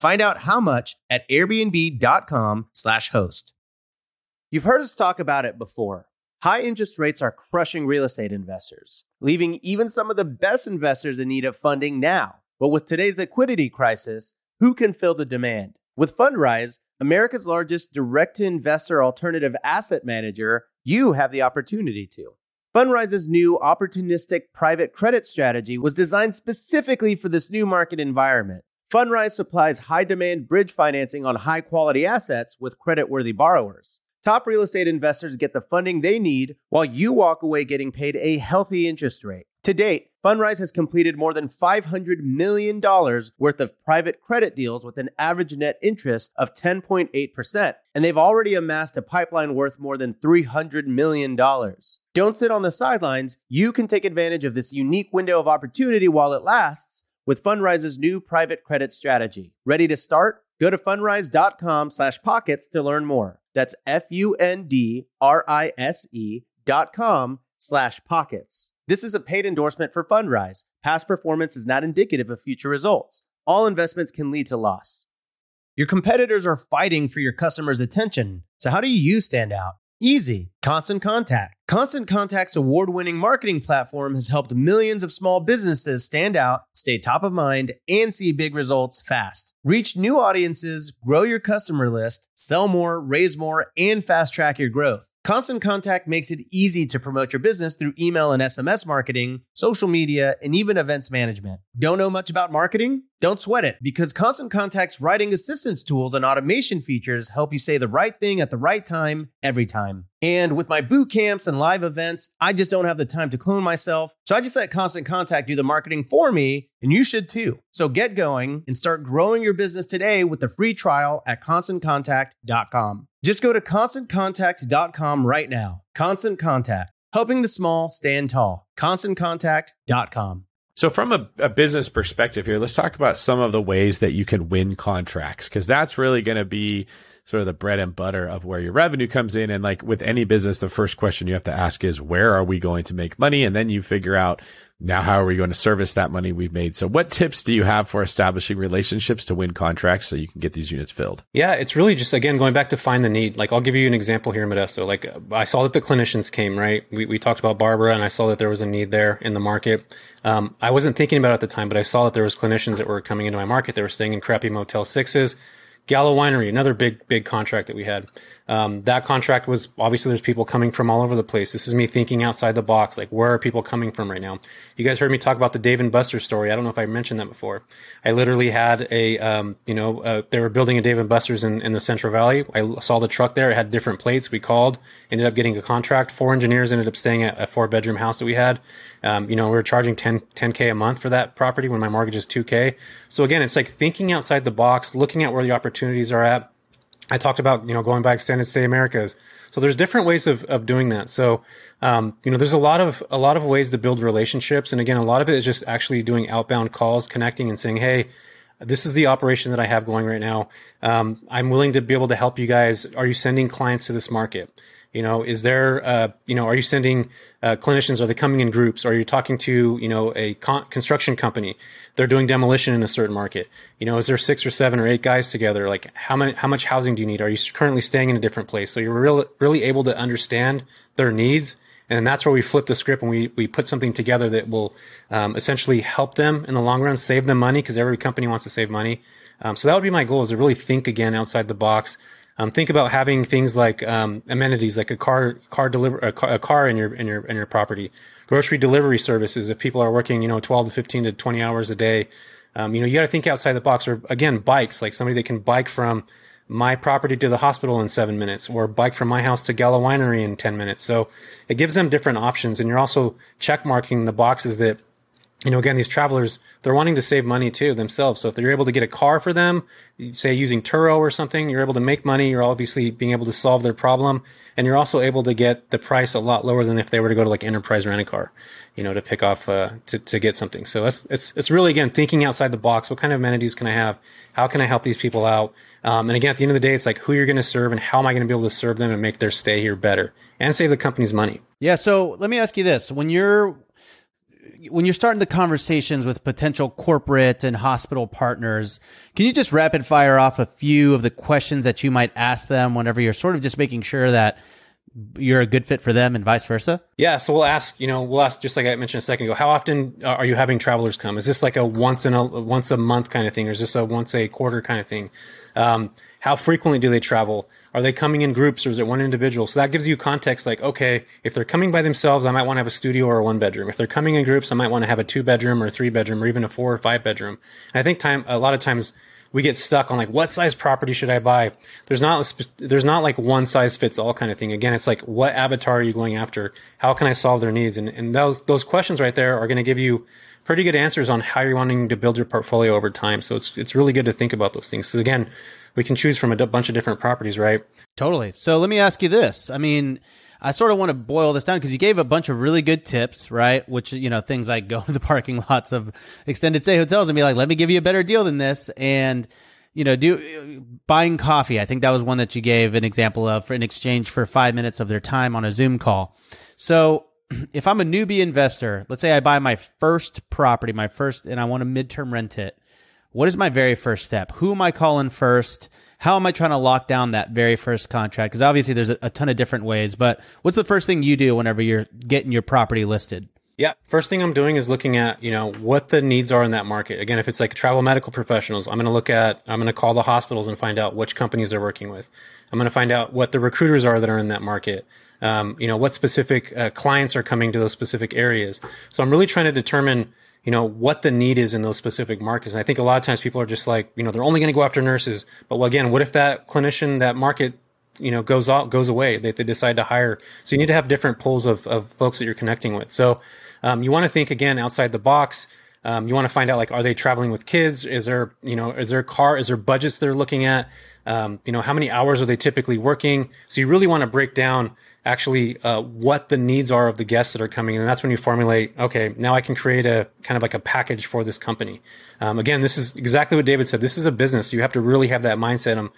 Find out how much at airbnb.com/slash host. You've heard us talk about it before. High interest rates are crushing real estate investors, leaving even some of the best investors in need of funding now. But with today's liquidity crisis, who can fill the demand? With Fundrise, America's largest direct to investor alternative asset manager, you have the opportunity to. Fundrise's new opportunistic private credit strategy was designed specifically for this new market environment. Fundrise supplies high demand bridge financing on high quality assets with credit worthy borrowers. Top real estate investors get the funding they need while you walk away getting paid a healthy interest rate. To date, Fundrise has completed more than $500 million worth of private credit deals with an average net interest of 10.8%, and they've already amassed a pipeline worth more than $300 million. Don't sit on the sidelines. You can take advantage of this unique window of opportunity while it lasts with Fundrise's new private credit strategy. Ready to start? Go to fundrise.com slash pockets to learn more. That's F-U-N-D-R-I-S-E dot com slash pockets. This is a paid endorsement for Fundrise. Past performance is not indicative of future results. All investments can lead to loss. Your competitors are fighting for your customers' attention. So how do you stand out? Easy. Constant Contact. Constant Contact's award winning marketing platform has helped millions of small businesses stand out, stay top of mind, and see big results fast. Reach new audiences, grow your customer list, sell more, raise more, and fast track your growth. Constant Contact makes it easy to promote your business through email and SMS marketing, social media, and even events management. Don't know much about marketing? Don't sweat it because Constant Contact's writing assistance tools and automation features help you say the right thing at the right time every time. And with my boot camps and live events, I just don't have the time to clone myself. So I just let Constant Contact do the marketing for me, and you should too. So get going and start growing your business today with the free trial at constantcontact.com. Just go to constantcontact.com right now. Constant Contact, helping the small stand tall. ConstantContact.com. So, from a, a, business perspective here, let's talk about some of the ways that you can win contracts because that's really going to be sort of the bread and butter of where your revenue comes in. And like with any business, the first question you have to ask is where are we going to make money? And then you figure out now how are we going to service that money we've made? So what tips do you have for establishing relationships to win contracts so you can get these units filled? Yeah, it's really just again going back to find the need. Like I'll give you an example here in Modesto. Like I saw that the clinicians came, right? We, we talked about Barbara and I saw that there was a need there in the market. Um, I wasn't thinking about it at the time, but I saw that there was clinicians that were coming into my market. They were staying in crappy Motel Sixes Gallo Winery, another big, big contract that we had. Um, that contract was obviously there's people coming from all over the place. This is me thinking outside the box. Like, where are people coming from right now? You guys heard me talk about the Dave and Buster story. I don't know if I mentioned that before. I literally had a, um, you know, uh, they were building a Dave and Buster's in, in the Central Valley. I saw the truck there. It had different plates. We called, ended up getting a contract. Four engineers ended up staying at a four bedroom house that we had. Um, you know, we were charging 10, 10K a month for that property when my mortgage is 2K. So again, it's like thinking outside the box, looking at where the opportunities are at I talked about, you know, going by extended stay Americas. So there's different ways of, of doing that. So, um, you know, there's a lot of, a lot of ways to build relationships. And again, a lot of it is just actually doing outbound calls, connecting and saying, Hey, this is the operation that I have going right now. Um, I'm willing to be able to help you guys. Are you sending clients to this market? You know, is there, uh, you know, are you sending uh, clinicians? Are they coming in groups? Are you talking to, you know, a con- construction company? They're doing demolition in a certain market. You know, is there six or seven or eight guys together? Like, how many, how much housing do you need? Are you currently staying in a different place? So you're really, really able to understand their needs. And that's where we flip the script and we, we put something together that will um, essentially help them in the long run, save them money because every company wants to save money. Um, so that would be my goal is to really think again outside the box. Um, think about having things like um, amenities, like a car, car deliver, a car, a car in your in your in your property, grocery delivery services. If people are working, you know, twelve to fifteen to twenty hours a day, um, you know, you got to think outside the box. Or again, bikes, like somebody that can bike from my property to the hospital in seven minutes, or bike from my house to Gallo Winery in ten minutes. So it gives them different options, and you're also check marking the boxes that you know, again, these travelers, they're wanting to save money too themselves. So if they're able to get a car for them, say using Turo or something, you're able to make money. You're obviously being able to solve their problem. And you're also able to get the price a lot lower than if they were to go to like enterprise rent a car, you know, to pick off, uh, to, to get something. So it's, it's, it's really, again, thinking outside the box. What kind of amenities can I have? How can I help these people out? Um, and again, at the end of the day, it's like who you're going to serve and how am I going to be able to serve them and make their stay here better and save the company's money. Yeah. So let me ask you this. When you're, when you're starting the conversations with potential corporate and hospital partners, can you just rapid fire off a few of the questions that you might ask them whenever you're sort of just making sure that you're a good fit for them and vice versa? Yeah. So we'll ask, you know, we'll ask just like I mentioned a second ago, how often are you having travelers come? Is this like a once in a once a month kind of thing, or is this a once a quarter kind of thing? Um, how frequently do they travel? Are they coming in groups or is it one individual? So that gives you context like, okay, if they're coming by themselves, I might want to have a studio or a one bedroom. If they're coming in groups, I might want to have a two bedroom or a three bedroom or even a four or five bedroom. And I think time, a lot of times we get stuck on like, what size property should I buy? There's not, there's not like one size fits all kind of thing. Again, it's like, what avatar are you going after? How can I solve their needs? And, and those, those questions right there are going to give you pretty good answers on how you're wanting to build your portfolio over time. So it's, it's really good to think about those things. So again, we can choose from a bunch of different properties, right? Totally. So let me ask you this. I mean, I sort of want to boil this down because you gave a bunch of really good tips, right? Which, you know, things like [laughs] go to the parking lots of extended stay hotels and be like, let me give you a better deal than this. And, you know, do buying coffee. I think that was one that you gave an example of for in exchange for five minutes of their time on a Zoom call. So [clears throat] if I'm a newbie investor, let's say I buy my first property, my first, and I want to midterm rent it. What is my very first step? Who am I calling first? how am I trying to lock down that very first contract? Because obviously there's a, a, ton of different ways, but what's the first thing you do whenever you're getting your property listed? Yeah, first thing I'm doing is looking at you know what the needs are in that market. Again, if it's like travel medical professionals, I'm going to look at I'm going to call the hospitals and find out which companies they're working with. I'm going to find out what the recruiters are that are in that market. Um, you know what specific uh, clients are coming to those specific areas. So I'm really trying to determine you know, what the need is in those specific markets. And I think a lot of times people are just like, you know, they're only going to go after nurses. But well, again, what if that clinician, that market, you know, goes out, goes away? They, they decide to hire. So you need to have different pools of, of folks that you're connecting with. So, um, you want to think again outside the box. Um, you want to find out like, are they traveling with kids? Is there, you know, is there car? Is there budgets they're looking at? Um, you know, how many hours are they typically working? So you really want to break down actually uh, what the needs are of the guests that are coming and that's when you formulate okay now i can create a kind of like a package for this company. Um, again this is exactly what david said. This is a business. You have to really have that mindset of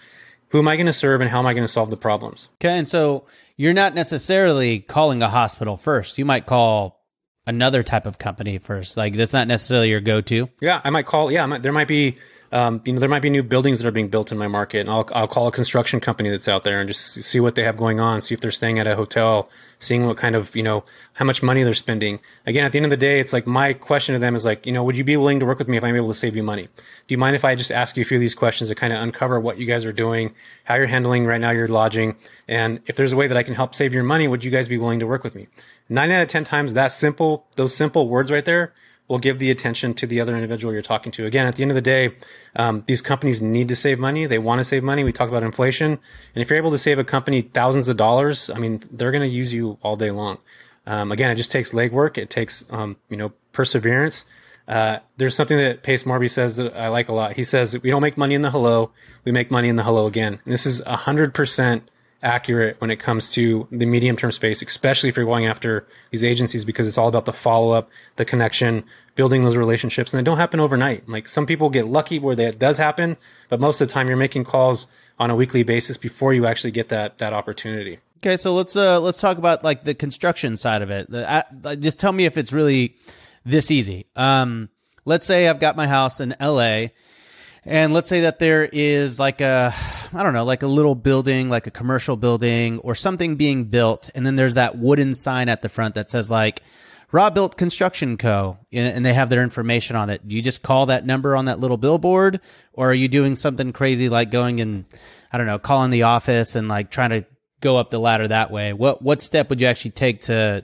who am i going to serve and how am i going to solve the problems. Okay and so you're not necessarily calling a hospital first. You might call another type of company first. Like that's not necessarily your go-to? Yeah i might call yeah might, there might be um, you know, there might be new buildings that are being built in my market, and I'll I'll call a construction company that's out there and just see what they have going on, see if they're staying at a hotel, seeing what kind of you know how much money they're spending. Again, at the end of the day, it's like my question to them is like, you know, would you be willing to work with me if I'm able to save you money? Do you mind if I just ask you a few of these questions to kind of uncover what you guys are doing, how you're handling right now your lodging, and if there's a way that I can help save your money, would you guys be willing to work with me? Nine out of ten times, that simple, those simple words right there will give the attention to the other individual you're talking to. Again, at the end of the day, um, these companies need to save money. They want to save money. We talk about inflation. And if you're able to save a company thousands of dollars, I mean, they're going to use you all day long. Um, again, it just takes legwork. It takes, um, you know, perseverance. Uh, there's something that Pace Morby says that I like a lot. He says, we don't make money in the hello. We make money in the hello again. And this is a hundred percent accurate when it comes to the medium term space, especially if you're going after these agencies because it's all about the follow up, the connection, building those relationships. And they don't happen overnight. Like some people get lucky where that does happen, but most of the time you're making calls on a weekly basis before you actually get that, that opportunity. Okay, so let's uh let's talk about like the construction side of it. The, uh, just tell me if it's really this easy. Um, let's say I've got my house in L.A. And let's say that there is like a, I don't know, like a little building, like a commercial building or something being built. And then there's that wooden sign at the front that says like, Robuilt Construction Co. and they have their information on it. You just call that number on that little billboard or are you doing something crazy like going and, I don't know, calling the office and like trying to go up the ladder that way? What, what step would you actually take to,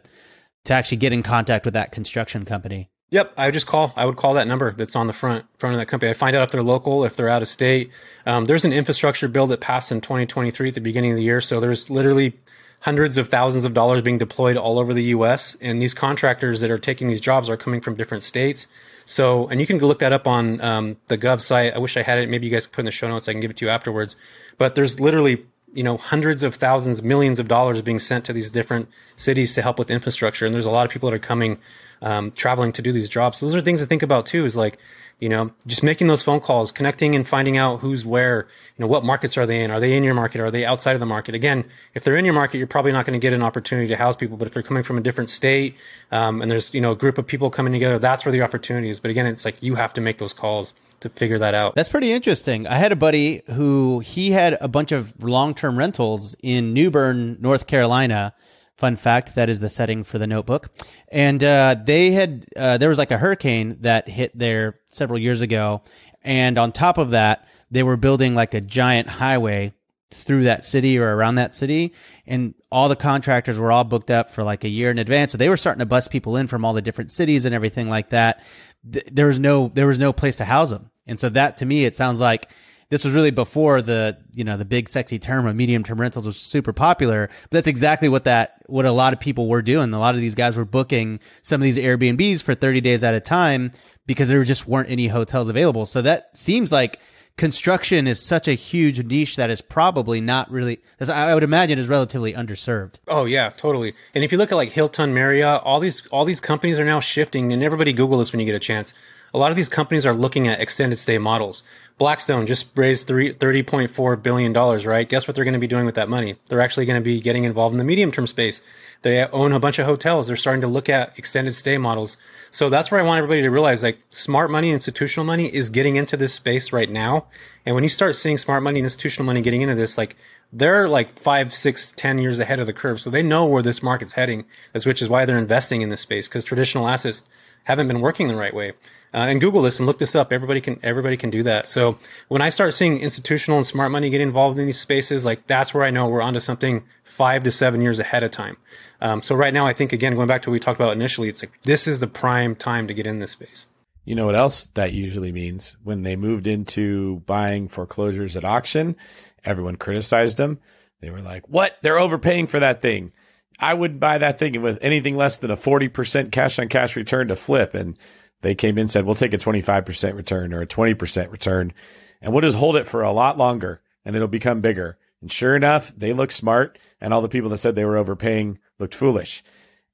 to actually get in contact with that construction company? Yep, I would just call. I would call that number that's on the front front of that company. I find out if they're local, if they're out of state. Um, there's an infrastructure bill that passed in 2023 at the beginning of the year, so there's literally hundreds of thousands of dollars being deployed all over the U.S. And these contractors that are taking these jobs are coming from different states. So, and you can look that up on um, the Gov site. I wish I had it. Maybe you guys could put in the show notes. I can give it to you afterwards. But there's literally you know hundreds of thousands, millions of dollars being sent to these different cities to help with infrastructure. And there's a lot of people that are coming um, traveling to do these jobs. So those are things to think about too. Is like, you know, just making those phone calls, connecting and finding out who's where, you know, what markets are they in? Are they in your market? Are they outside of the market? Again, if they're in your market, you're probably not going to get an opportunity to house people. But if they're coming from a different state, um, and there's, you know, a group of people coming together, that's where the opportunity is. But again, it's like you have to make those calls to figure that out. That's pretty interesting. I had a buddy who he had a bunch of long-term rentals in New Bern, North Carolina Fun fact: that is the setting for the Notebook. And uh, they had uh, there was like a hurricane that hit there several years ago, and on top of that, they were building like a giant highway through that city or around that city, and all the contractors were all booked up for like a year in advance. So they were starting to bus people in from all the different cities and everything like that. There was no there was no place to house them, and so that to me it sounds like this was really before the you know the big sexy term of medium term rentals was super popular but that's exactly what that what a lot of people were doing. A lot of these guys were booking some of these airbnbs for 30 days at a time because there just weren't any hotels available. So that seems like construction is such a huge niche that is probably not really i would imagine is relatively underserved. Oh yeah totally. And if you look at like hilton marriott all these all these companies are now shifting and everybody google this when you get a chance a lot of these companies are looking at extended stay models Blackstone just raised $30.4 billion, right? Guess what they're going to be doing with that money? They're actually going to be getting involved in the medium term space. They own a bunch of hotels. They're starting to look at extended stay models. So that's where I want everybody to realize like smart money, institutional money is getting into this space right now. And when you start seeing smart money and institutional money getting into this, like they're like five, six, ten years ahead of the curve. So they know where this market's heading, which is why they're investing in this space because traditional assets haven't been working the right way. Uh, and Google this and look this up. Everybody can everybody can do that. So when I start seeing institutional and smart money get involved in these spaces, like that's where I know we're onto something five to seven years ahead of time. Um, so right now, I think again going back to what we talked about initially, it's like this is the prime time to get in this space. You know what else that usually means? When they moved into buying foreclosures at auction, everyone criticized them. They were like, "What? They're overpaying for that thing." I wouldn't buy that thing with anything less than a 40% cash on cash return to flip. And they came in and said, we'll take a 25% return or a 20% return and we'll just hold it for a lot longer and it'll become bigger. And sure enough, they look smart and all the people that said they were overpaying looked foolish.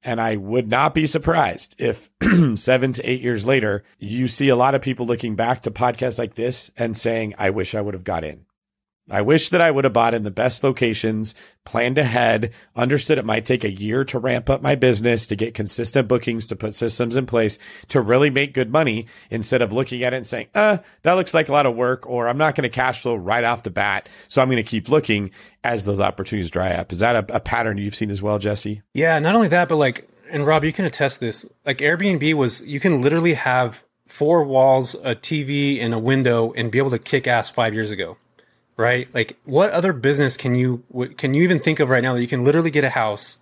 And I would not be surprised if [clears throat] seven to eight years later, you see a lot of people looking back to podcasts like this and saying, I wish I would have got in. I wish that I would have bought in the best locations, planned ahead, understood it might take a year to ramp up my business, to get consistent bookings, to put systems in place, to really make good money instead of looking at it and saying, uh, that looks like a lot of work, or I'm not going to cash flow right off the bat. So I'm going to keep looking as those opportunities dry up. Is that a, a pattern you've seen as well, Jesse? Yeah, not only that, but like, and Rob, you can attest this. Like Airbnb was, you can literally have four walls, a TV, and a window and be able to kick ass five years ago right? Like, what other business can you can you even think of right now that you can literally get a house,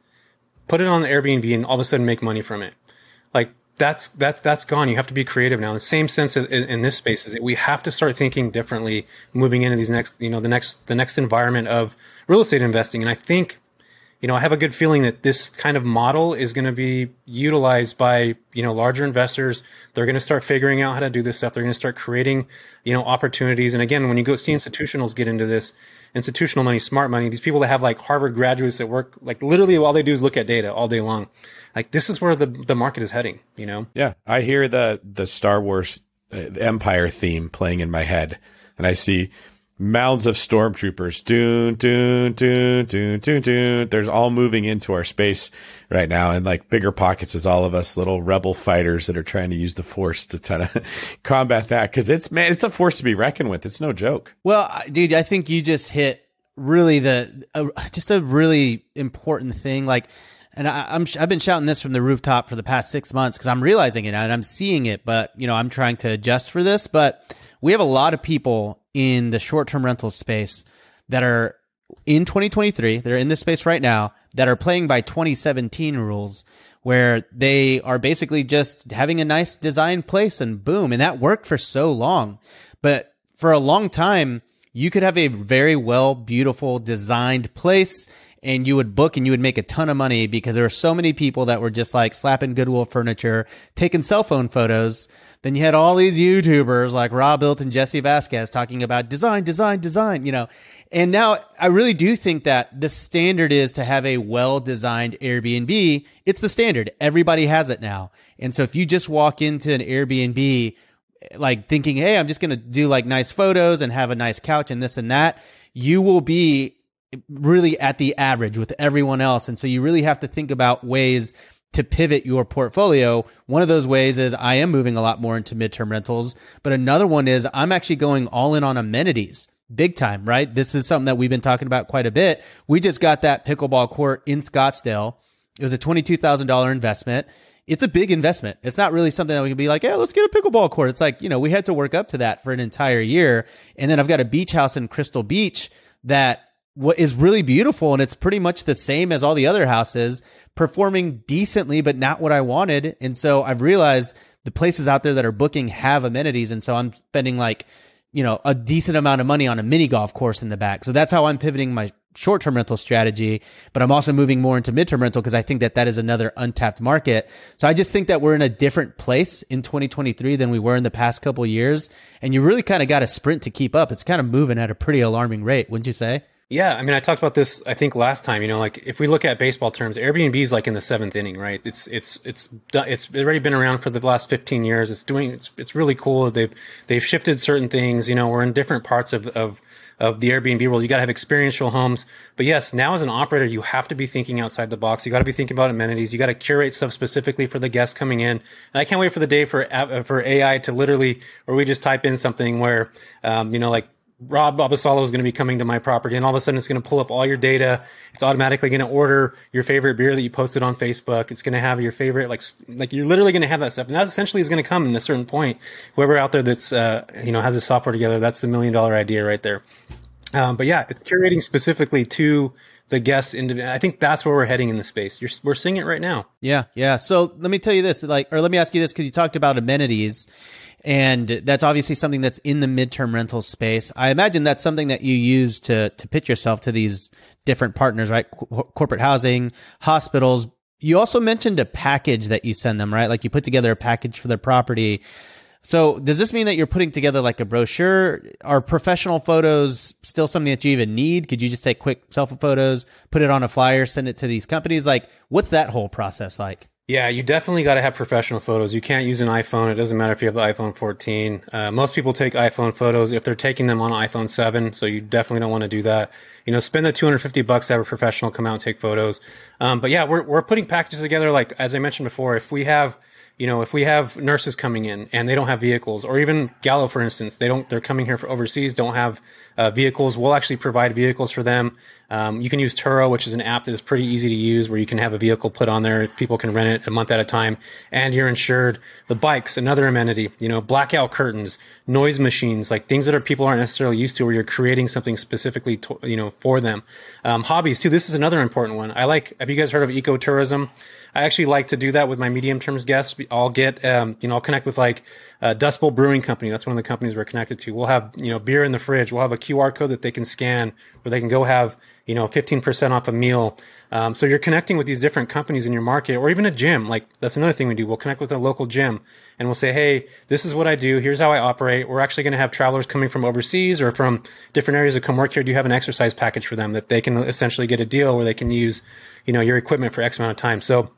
put it on the Airbnb, and all of a sudden make money from it? Like, that's that's that's gone. You have to be creative now. The same sense in, in this space is that we have to start thinking differently, moving into these next, you know, the next the next environment of real estate investing. And I think you know, I have a good feeling that this kind of model is going to be utilized by, you know, larger investors. They're going to start figuring out how to do this stuff. They're going to start creating, you know, opportunities. And again, when you go see institutionals get into this, institutional money, smart money, these people that have like Harvard graduates that work, like literally all they do is look at data all day long. Like this is where the, the market is heading, you know? Yeah. I hear the, the Star Wars uh, Empire theme playing in my head and I see mounds of stormtroopers. Doon, doon, doon, doon, doon, doon. There's all moving into our space right now. And like bigger pockets is all of us little rebel fighters that are trying to use the force to try to [laughs] combat that. Cause it's, man, it's a force to be reckoned with. It's no joke. Well, dude, I think you just hit really the, uh, just a really important thing. Like, and I, am I've been shouting this from the rooftop for the past six months because I'm realizing it and I'm seeing it, but you know, I'm trying to adjust for this. But we have a lot of people in the short term rental space that are in 2023, they're in this space right now, that are playing by 2017 rules where they are basically just having a nice design place and boom. And that worked for so long. But for a long time, you could have a very well, beautiful designed place and you would book and you would make a ton of money because there were so many people that were just like slapping Goodwill furniture, taking cell phone photos. Then you had all these YouTubers like Robuilt and Jesse Vasquez talking about design, design, design, you know. And now I really do think that the standard is to have a well designed Airbnb. It's the standard. Everybody has it now. And so if you just walk into an Airbnb like thinking, Hey, I'm just going to do like nice photos and have a nice couch and this and that, you will be really at the average with everyone else. And so you really have to think about ways to pivot your portfolio. One of those ways is I am moving a lot more into midterm rentals, but another one is I'm actually going all in on amenities. Big time, right? This is something that we've been talking about quite a bit. We just got that pickleball court in Scottsdale. It was a $22,000 investment. It's a big investment. It's not really something that we can be like, yeah, let's get a pickleball court. It's like, you know, we had to work up to that for an entire year. And then I've got a beach house in Crystal Beach that what is really beautiful and it's pretty much the same as all the other houses performing decently but not what i wanted. And so i've realized the places out there that are booking have amenities and so i'm spending like you know a decent amount of money on a mini golf course in the back. So that's how i'm pivoting my short-term rental strategy but i'm also moving more into midterm rental because i think that that is another untapped market. So i just think that we're in a different place in 2023 than we were in the past couple years and you really kind of got to sprint to keep up. It's kind of moving at a pretty alarming rate wouldn't you say yeah, I mean, I talked about this. I think last time. You know, like if we look at baseball terms, Airbnb is like in the seventh inning, right? It's it's it's it's already been around for the last fifteen years. It's doing it's it's really cool. They've they've shifted certain things. You know, we're in different parts of of of the Airbnb world. You got to have experiential homes. But yes, now as an operator, you have to be thinking outside the box. You got to be thinking about amenities. You got to curate stuff specifically for the guests coming in. And I can't wait for the day for for AI to literally, or we just type in something where, um, you know, like Rob Abasolo is going to be coming to my property, and all of a sudden it's going to pull up all your data. It's automatically going to order your favorite beer that you posted on Facebook. It's going to have your favorite, like, like you're literally going to have that stuff, and that essentially is going to come in a certain point. Whoever out there that's, uh, you know, has this software together, that's the million dollar idea right there. Um, but yeah, it's curating specifically to the guests. Indiv- I think that's where we're heading in the space. You're, we're seeing it right now. Yeah, yeah. So let me tell you this, like, or let me ask you this because you talked about amenities and that's obviously something that's in the midterm rental space. I imagine that's something that you use to to pitch yourself to these different partners, right? Corporate housing, hospitals. You also mentioned a package that you send them, right? Like you put together a package for their property. So does this mean that you're putting together like a brochure? Are professional photos still something that you even need? Could you just take quick selfie photos, put it on a flyer, send it to these companies? Like what's that whole process like? Yeah, you definitely got to have professional photos. You can't use an iPhone. It doesn't matter if you have the iPhone 14. Uh, most people take iPhone photos if they're taking them on iPhone 7. So you definitely don't want to do that. You know, spend the 250 bucks to have a professional come out and take photos. Um, but yeah, we're, we're putting packages together. Like, as I mentioned before, if we have, you know, if we have nurses coming in and they don't have vehicles, or even Gallo, for instance, they don't, they're coming here for overseas, don't have uh, vehicles. We'll actually provide vehicles for them. Um, you can use Turo, which is an app that is pretty easy to use, where you can have a vehicle put on there. People can rent it a month at a time, and you're insured. The bikes, another amenity. You know, blackout curtains, noise machines, like things that are people aren't necessarily used to, where you're creating something specifically, to, you know, for them. Um, hobbies too. This is another important one. I like. Have you guys heard of ecotourism? I actually like to do that with my medium terms guests. I'll get, um, you know, I'll connect with like uh, Dust Bowl Brewing Company. That's one of the companies we're connected to. We'll have, you know, beer in the fridge. We'll have a QR code that they can scan where they can go have, you know, 15% off a meal. Um, so you're connecting with these different companies in your market or even a gym. Like that's another thing we do. We'll connect with a local gym and we'll say, Hey, this is what I do. Here's how I operate. We're actually going to have travelers coming from overseas or from different areas that come work here. Do you have an exercise package for them that they can essentially get a deal where they can use, you know, your equipment for X amount of time? So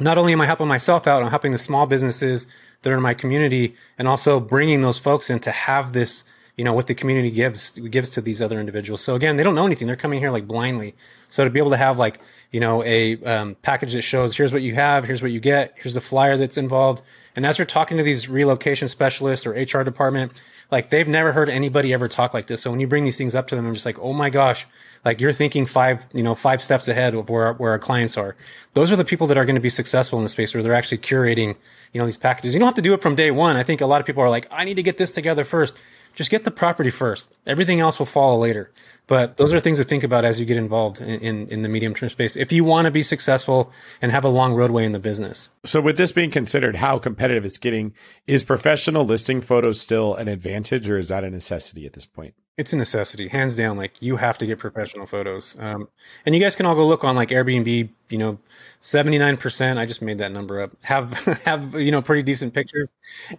not only am I helping myself out, I'm helping the small businesses that are in my community and also bringing those folks in to have this you know, what the community gives gives to these other individuals. So again, they don't know anything. They're coming here like blindly. So to be able to have like, you know, a um, package that shows here's what you have, here's what you get, here's the flyer that's involved. And as you're talking to these relocation specialists or HR department, like they've never heard anybody ever talk like this. So when you bring these things up to them, I'm just like, oh my gosh, like you're thinking five, you know, five steps ahead of where, where our clients are. Those are the people that are going to be successful in the space where they're actually curating, you know, these packages. You don't have to do it from day one. I think a lot of people are like, I need to get this together first. Just get the property first. Everything else will follow later. But those are things to think about as you get involved in, in, in the medium term space. If you want to be successful and have a long roadway in the business. So with this being considered how competitive it's getting, is professional listing photos still an advantage or is that a necessity at this point? It's a necessity, hands down. Like you have to get professional photos. Um, and you guys can all go look on like Airbnb, you know, 79%. I just made that number up. Have, [laughs] have, you know, pretty decent pictures.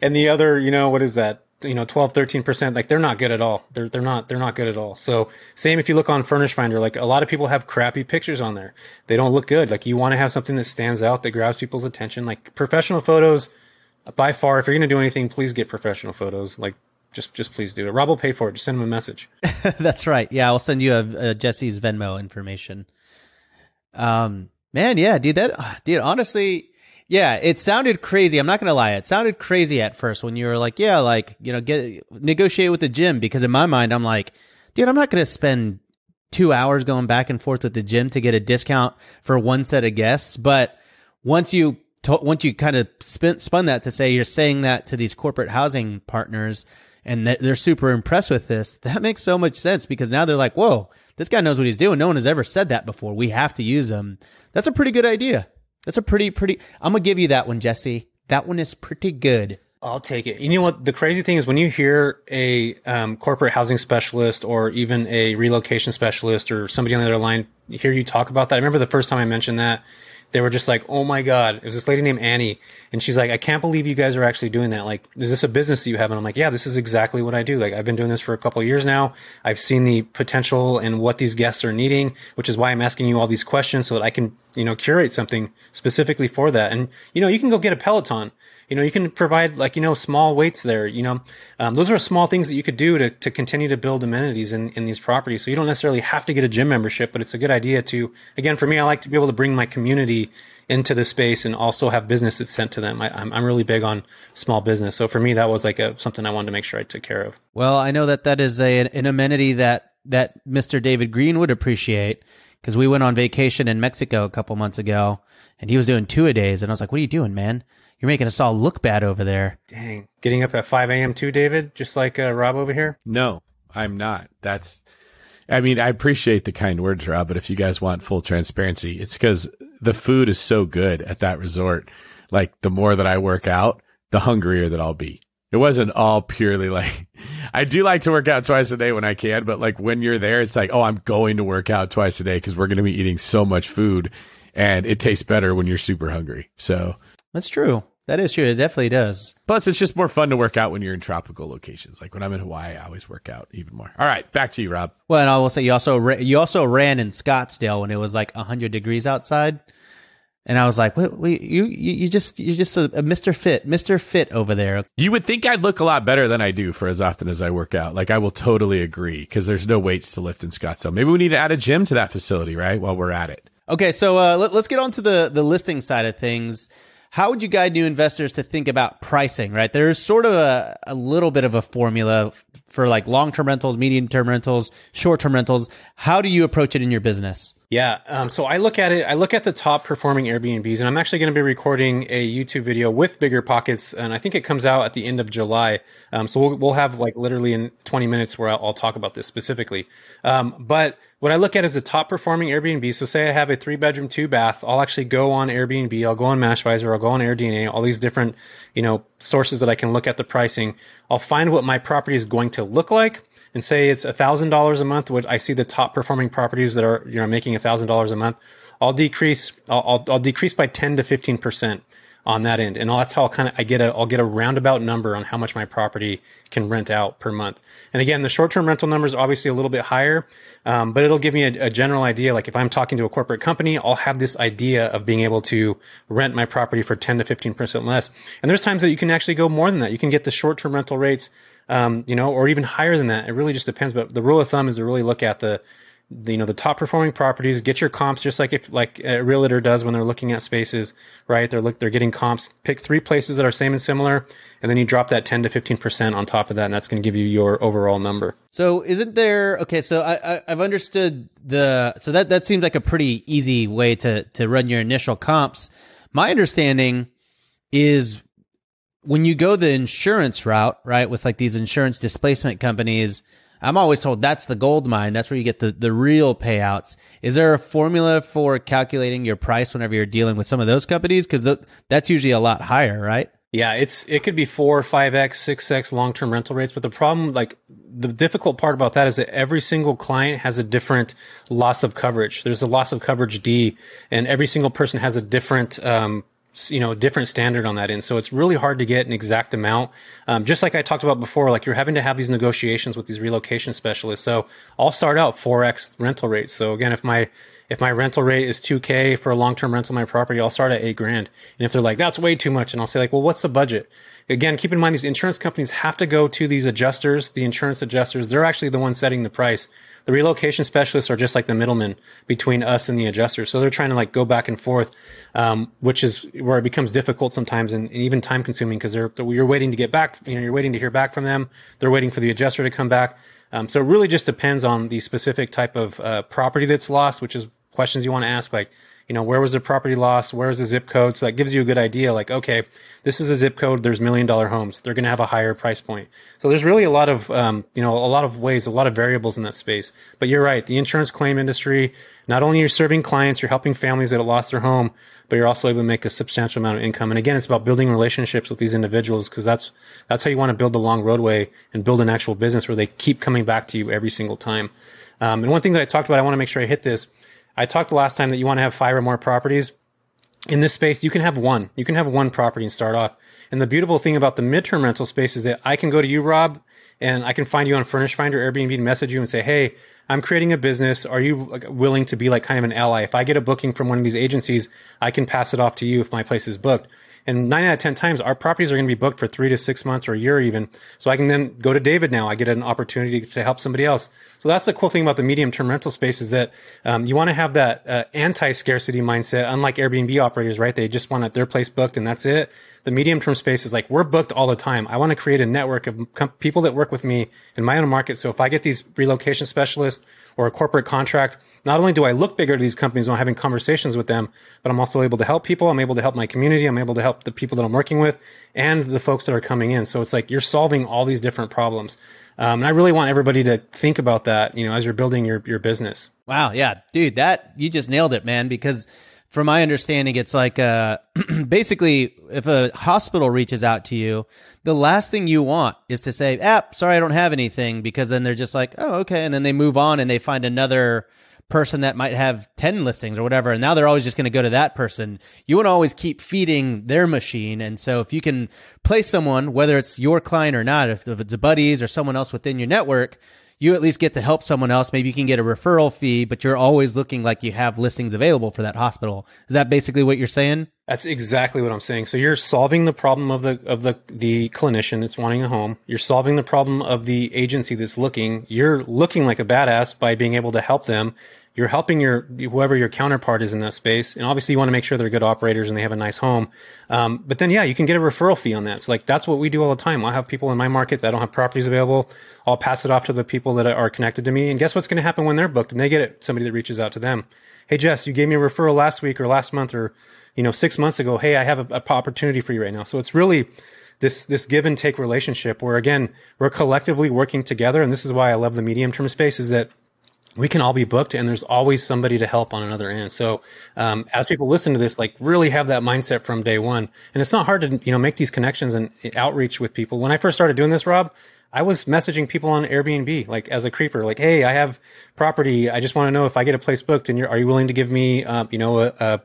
And the other, you know, what is that? you know 12 13% like they're not good at all they're they're not they're not good at all so same if you look on furnish finder like a lot of people have crappy pictures on there they don't look good like you want to have something that stands out that grabs people's attention like professional photos by far if you're going to do anything please get professional photos like just just please do it rob will pay for it just send him a message [laughs] that's right yeah i'll send you a, a jesse's venmo information um man yeah dude that dude honestly yeah, it sounded crazy. I'm not gonna lie. It sounded crazy at first when you were like, yeah, like, you know, get negotiate with the gym because in my mind I'm like, dude, I'm not gonna spend two hours going back and forth with the gym to get a discount for one set of guests. But once you to, once you kind of spin, spun that to say you're saying that to these corporate housing partners and they're super impressed with this, that makes so much sense because now they're like, whoa, this guy knows what he's doing. No one has ever said that before. We have to use him. That's a pretty good idea. That's a pretty, pretty, I'm going to give you that one, Jesse. That one is pretty good. I'll take it. You know what? The crazy thing is when you hear a um, corporate housing specialist or even a relocation specialist or somebody on the other line hear you talk about that. I remember the first time I mentioned that they were just like, "Oh my god!" It was this lady named Annie, and she's like, "I can't believe you guys are actually doing that. Like, is this a business that you have?" And I'm like, "Yeah, this is exactly what I do. Like, I've been doing this for a couple years now. I've seen the potential and what these guests are needing, which is why I'm asking you all these questions so that I can, you know, curate something specifically for that. And you know, you can go get a Peloton." You know, you can provide like, you know, small weights there, you know, um, those are small things that you could do to, to continue to build amenities in, in these properties. So you don't necessarily have to get a gym membership, but it's a good idea to, again, for me, I like to be able to bring my community into the space and also have business that's sent to them. I, am I'm, I'm really big on small business. So for me, that was like a, something I wanted to make sure I took care of. Well, I know that that is a, an amenity that, that Mr. David Greene would appreciate because we went on vacation in Mexico a couple months ago and he was doing two a days. And I was like, what are you doing, man? You're making us all look bad over there. Dang. Getting up at 5 a.m. too, David? Just like uh, Rob over here? No, I'm not. That's, I mean, I appreciate the kind words, Rob, but if you guys want full transparency, it's because the food is so good at that resort. Like the more that I work out, the hungrier that I'll be. It wasn't all purely like, [laughs] I do like to work out twice a day when I can, but like when you're there, it's like, oh, I'm going to work out twice a day because we're going to be eating so much food and it tastes better when you're super hungry. So that's true. That is true. It definitely does. Plus, it's just more fun to work out when you're in tropical locations. Like when I'm in Hawaii, I always work out even more. All right, back to you, Rob. Well, and I will say you also ra- you also ran in Scottsdale when it was like 100 degrees outside, and I was like, wait, you, you you just you're just a, a Mr. Fit, Mr. Fit over there. You would think I'd look a lot better than I do for as often as I work out. Like I will totally agree because there's no weights to lift in Scottsdale. Maybe we need to add a gym to that facility, right? While we're at it. Okay, so uh, let, us get on to the the listing side of things how would you guide new investors to think about pricing, right? There's sort of a, a little bit of a formula for like long term rentals, medium term rentals, short term rentals. How do you approach it in your business? Yeah. Um, so I look at it, I look at the top performing Airbnbs, and I'm actually going to be recording a YouTube video with Bigger Pockets, and I think it comes out at the end of July. Um, so we'll, we'll have like literally in 20 minutes where I'll, I'll talk about this specifically. Um, but what I look at is the top performing Airbnb. So say I have a three bedroom, two bath. I'll actually go on Airbnb. I'll go on Mashvisor. I'll go on AirDNA, all these different, you know, sources that I can look at the pricing. I'll find what my property is going to look like and say it's a thousand dollars a month, which I see the top performing properties that are, you know, making a thousand dollars a month. I'll decrease, I'll, I'll, I'll decrease by 10 to 15%. On that end. And that's how kind of I get a I'll get a roundabout number on how much my property can rent out per month. And again, the short term rental numbers are obviously a little bit higher, um, but it'll give me a, a, general idea. Like if I'm talking to a corporate company, I'll have this idea of being able to rent my property for 10 to 15 percent less. And there's times that you can actually go more than that. You can get the short term rental rates. Um, you know, or even higher than that. It really just depends. But the rule of thumb is to really look at the, you know the top performing properties get your comps just like if like uh, a realtor does when they're looking at spaces right? They're look they're getting comps. Pick three places that are same and similar and then you drop that 10 to 15% on top of that and that's going to give you your overall number. So isn't there okay so I, I have understood the so that that seems like a pretty easy way to to run your initial comps. My understanding is when you go the insurance route right with like these insurance displacement companies I'm always told that's the gold mine. That's where you get the, the real payouts. Is there a formula for calculating your price whenever you're dealing with some of those companies? Cause th- that's usually a lot higher, right? Yeah, it's it could be four, five x, six x long term rental rates, but the problem, like the difficult part about that, is that every single client has a different loss of coverage. There's a loss of coverage D, and every single person has a different um, you know, different standard on that end. So it's really hard to get an exact amount. Um, just like I talked about before, like you're having to have these negotiations with these relocation specialists. So I'll start out 4x rental rates. So again, if my, if my rental rate is 2K for a long-term rental my property, I'll start at eight grand. And if they're like, that's way too much. And I'll say like, well, what's the budget? Again, keep in mind these insurance companies have to go to these adjusters, the insurance adjusters. They're actually the ones setting the price the relocation specialists are just like the middlemen between us and the adjuster. So they're trying to like go back and forth, um, which is where it becomes difficult sometimes and, and even time consuming because they're, you're waiting to get back, you know, you're waiting to hear back from them. They're waiting for the adjuster to come back. Um, so it really just depends on the specific type of uh, property that's lost, which is questions you want to ask, like, you know, where was the property lost? Where is the zip code? So that gives you a good idea. Like, okay, this is a zip code. There's million dollar homes. They're going to have a higher price point. So there's really a lot of, um, you know, a lot of ways, a lot of variables in that space. But you're right. The insurance claim industry, not only you're serving clients, you're helping families that have lost their home, but you're also able to make a substantial amount of income. And again, it's about building relationships with these individuals because that's, that's how you want to build the long roadway and build an actual business where they keep coming back to you every single time. Um, and one thing that I talked about, I want to make sure I hit this I talked last time that you want to have five or more properties. In this space, you can have one. You can have one property and start off. And the beautiful thing about the midterm rental space is that I can go to you, Rob, and I can find you on Furnish Finder, Airbnb, and message you and say, "Hey, I'm creating a business. Are you willing to be like kind of an ally? If I get a booking from one of these agencies, I can pass it off to you if my place is booked." And nine out of 10 times, our properties are going to be booked for three to six months or a year even. So I can then go to David now. I get an opportunity to help somebody else. So that's the cool thing about the medium term rental space is that um, you want to have that uh, anti scarcity mindset, unlike Airbnb operators, right? They just want their place booked and that's it. The medium term space is like, we're booked all the time. I want to create a network of com- people that work with me in my own market. So if I get these relocation specialists or a corporate contract, not only do I look bigger to these companies when I'm having conversations with them, but I'm also able to help people. I'm able to help my community. I'm able to help the people that I'm working with and the folks that are coming in. So it's like you're solving all these different problems. Um, and I really want everybody to think about that, you know, as you're building your, your business. Wow. Yeah. Dude, that you just nailed it, man, because from my understanding, it's like uh, [clears throat] basically if a hospital reaches out to you, the last thing you want is to say, "Ah, sorry, I don't have anything," because then they're just like, "Oh, okay," and then they move on and they find another person that might have 10 listings or whatever and now they're always just going to go to that person. You want to always keep feeding their machine and so if you can place someone whether it's your client or not if, if it's a buddies or someone else within your network you at least get to help someone else. Maybe you can get a referral fee, but you're always looking like you have listings available for that hospital. Is that basically what you're saying? That's exactly what I'm saying. So you're solving the problem of the of the the clinician that's wanting a home. You're solving the problem of the agency that's looking. You're looking like a badass by being able to help them you're helping your whoever your counterpart is in that space, and obviously you want to make sure they're good operators and they have a nice home. Um, but then, yeah, you can get a referral fee on that. So like that's what we do all the time. I have people in my market that don't have properties available. I'll pass it off to the people that are connected to me, and guess what's going to happen when they're booked and they get it? Somebody that reaches out to them. Hey, Jess, you gave me a referral last week or last month or you know six months ago. Hey, I have a, a opportunity for you right now. So it's really this this give and take relationship where again we're collectively working together, and this is why I love the medium term space. Is that we can all be booked and there's always somebody to help on another end. So, um, as people listen to this, like really have that mindset from day one. And it's not hard to, you know, make these connections and outreach with people. When I first started doing this, Rob, I was messaging people on Airbnb, like as a creeper, like, Hey, I have property. I just want to know if I get a place booked and you're, are you willing to give me, uh, you know, a, a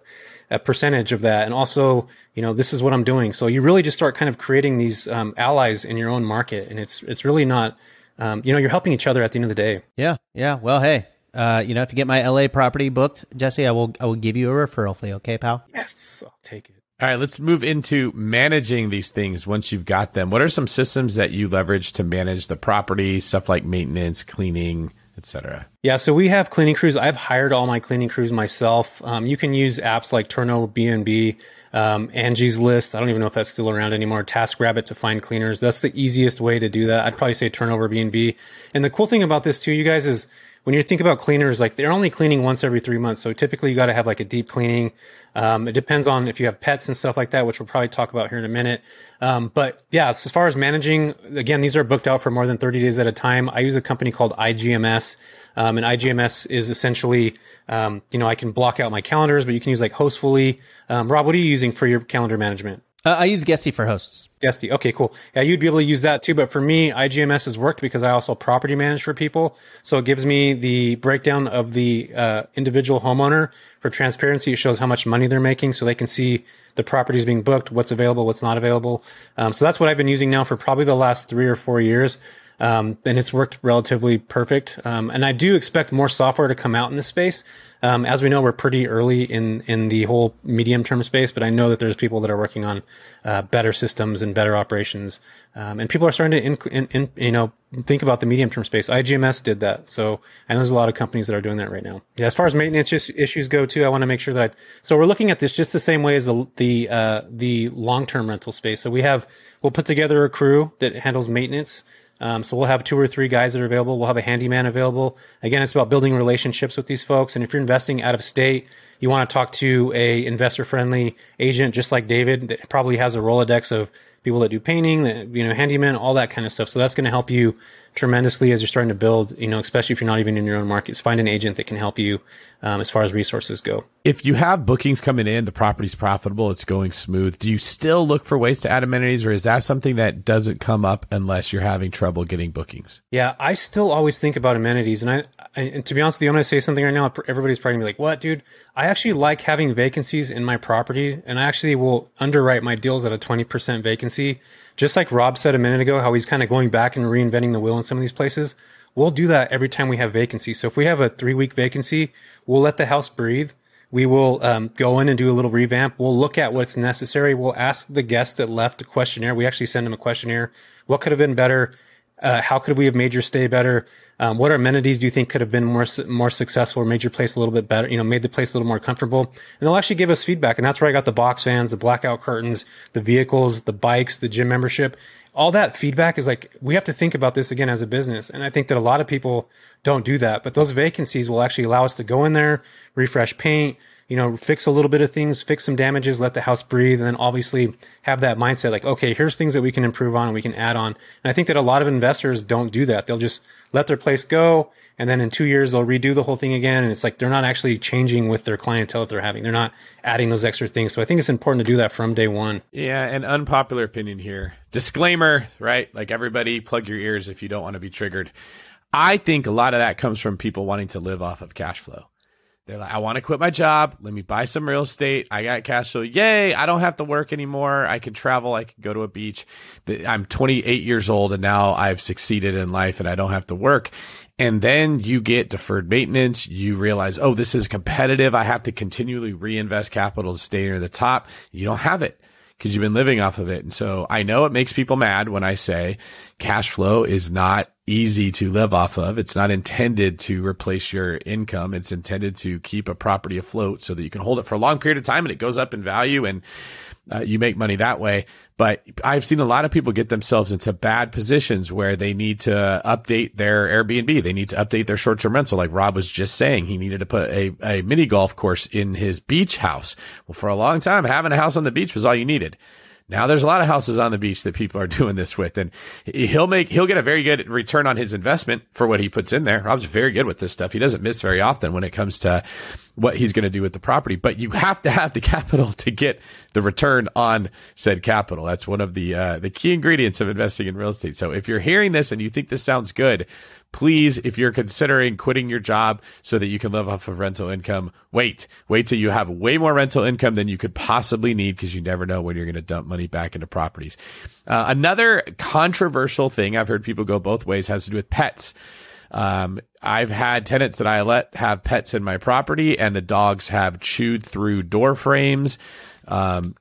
a percentage of that. And also, you know, this is what I'm doing. So you really just start kind of creating these um, allies in your own market. And it's, it's really not, um, you know, you're helping each other at the end of the day. Yeah. Yeah. Well, hey, uh, you know, if you get my LA property booked, Jesse, I will, I will give you a referral fee. Okay, pal? Yes. I'll take it. All right, let's move into managing these things once you've got them. What are some systems that you leverage to manage the property, stuff like maintenance, cleaning, etc.? Yeah, so we have cleaning crews. I've hired all my cleaning crews myself. Um, you can use apps like Turnover BNB, um, Angie's List. I don't even know if that's still around anymore. TaskRabbit to find cleaners. That's the easiest way to do that. I'd probably say Turnover B and B. And the cool thing about this too, you guys, is when you think about cleaners, like they're only cleaning once every three months. So typically you got to have like a deep cleaning. Um, it depends on if you have pets and stuff like that, which we'll probably talk about here in a minute. Um, but yeah, as far as managing, again, these are booked out for more than 30 days at a time. I use a company called IGMS. Um, and IGMS is essentially, um, you know, I can block out my calendars, but you can use like Hostfully. Um, Rob, what are you using for your calendar management? Uh, I use Guesty for hosts. Guesty. Okay, cool. Yeah, you'd be able to use that too. But for me, IGMS has worked because I also property manage for people. So it gives me the breakdown of the uh, individual homeowner for transparency. It shows how much money they're making so they can see the properties being booked, what's available, what's not available. Um, so that's what I've been using now for probably the last three or four years. Um, and it's worked relatively perfect. Um, and I do expect more software to come out in this space. Um, as we know, we're pretty early in in the whole medium term space, but I know that there's people that are working on uh, better systems and better operations, um, and people are starting to in, in, you know think about the medium term space. IGMS did that, so I know there's a lot of companies that are doing that right now. Yeah, as far as maintenance issues go, too, I want to make sure that I. So we're looking at this just the same way as the the uh, the long term rental space. So we have we'll put together a crew that handles maintenance. Um, so we'll have two or three guys that are available. We'll have a handyman available. Again, it's about building relationships with these folks. And if you're investing out of state, you want to talk to a investor friendly agent, just like David, that probably has a Rolodex of people that do painting, that, you know, handyman, all that kind of stuff. So that's going to help you tremendously as you're starting to build, you know, especially if you're not even in your own markets, find an agent that can help you um, as far as resources go. If you have bookings coming in, the property's profitable, it's going smooth. Do you still look for ways to add amenities or is that something that doesn't come up unless you're having trouble getting bookings? Yeah, I still always think about amenities. And I, and to be honest with you, I'm going to say something right now. Everybody's probably going to be like, what, dude? I actually like having vacancies in my property and I actually will underwrite my deals at a 20% vacancy just like Rob said a minute ago, how he's kind of going back and reinventing the wheel in some of these places. We'll do that every time we have vacancy. So if we have a three week vacancy, we'll let the house breathe. We will um, go in and do a little revamp. We'll look at what's necessary. We'll ask the guest that left a questionnaire. We actually send them a questionnaire. What could have been better? Uh, how could we have made your stay better? Um, what amenities do you think could have been more more successful or made your place a little bit better? You know, made the place a little more comfortable. And they'll actually give us feedback, and that's where I got the box fans, the blackout curtains, the vehicles, the bikes, the gym membership. All that feedback is like we have to think about this again as a business, and I think that a lot of people don't do that. But those vacancies will actually allow us to go in there, refresh paint, you know, fix a little bit of things, fix some damages, let the house breathe, and then obviously have that mindset like, okay, here's things that we can improve on and we can add on. And I think that a lot of investors don't do that. They'll just let their place go. And then in two years, they'll redo the whole thing again. And it's like they're not actually changing with their clientele that they're having. They're not adding those extra things. So I think it's important to do that from day one. Yeah. An unpopular opinion here. Disclaimer, right? Like everybody, plug your ears if you don't want to be triggered. I think a lot of that comes from people wanting to live off of cash flow. They're like, I want to quit my job. Let me buy some real estate. I got cash flow. Yay. I don't have to work anymore. I can travel. I can go to a beach. I'm 28 years old and now I've succeeded in life and I don't have to work. And then you get deferred maintenance. You realize, oh, this is competitive. I have to continually reinvest capital to stay near the top. You don't have it because you've been living off of it. And so I know it makes people mad when I say cash flow is not easy to live off of. It's not intended to replace your income. It's intended to keep a property afloat so that you can hold it for a long period of time and it goes up in value and uh, you make money that way. But I've seen a lot of people get themselves into bad positions where they need to update their Airbnb. They need to update their short term rental. Like Rob was just saying, he needed to put a, a mini golf course in his beach house. Well, for a long time, having a house on the beach was all you needed. Now there's a lot of houses on the beach that people are [laughs] doing this with and he'll make, he'll get a very good return on his investment for what he puts in there. Rob's very good with this stuff. He doesn't miss very often when it comes to what he's going to do with the property, but you have to have the [laughs] capital to get the return on said capital. That's one of the uh, the key ingredients of investing in real estate. So if you're hearing this and you think this sounds good, please, if you're considering quitting your job so that you can live off of rental income, wait, wait till you have way more rental income than you could possibly need because you never know when you're going to dump money back into properties. Uh, another controversial thing I've heard people go both ways has to do with pets. Um, I've had tenants that I let have pets in my property and the dogs have chewed through door frames. Um,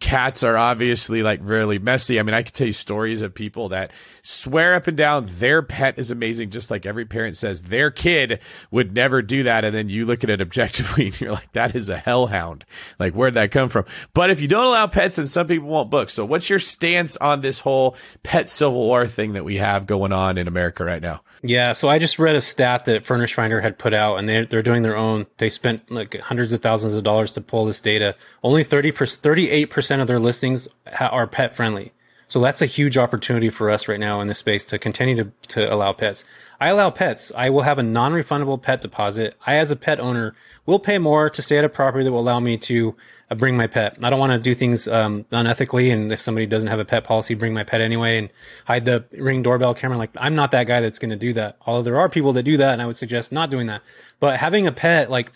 cats are obviously like really messy. I mean, I could tell you stories of people that swear up and down their pet is amazing, just like every parent says their kid would never do that. And then you look at it objectively [laughs] and you're like, that is a hellhound. Like, where'd that come from? But if you don't allow pets, then some people won't book. So what's your stance on this whole pet civil war thing that we have going on in America right now? Yeah, so I just read a stat that Furnish Finder had put out, and they're, they're doing their own. They spent like hundreds of thousands of dollars to pull this data. Only 30 38% of their listings ha- are pet friendly. So that's a huge opportunity for us right now in this space to continue to, to allow pets. I allow pets. I will have a non-refundable pet deposit. I, as a pet owner, will pay more to stay at a property that will allow me to uh, bring my pet. I don't want to do things um, unethically, and if somebody doesn't have a pet policy, bring my pet anyway and hide the ring doorbell camera. Like I'm not that guy that's going to do that. Although there are people that do that, and I would suggest not doing that. But having a pet, like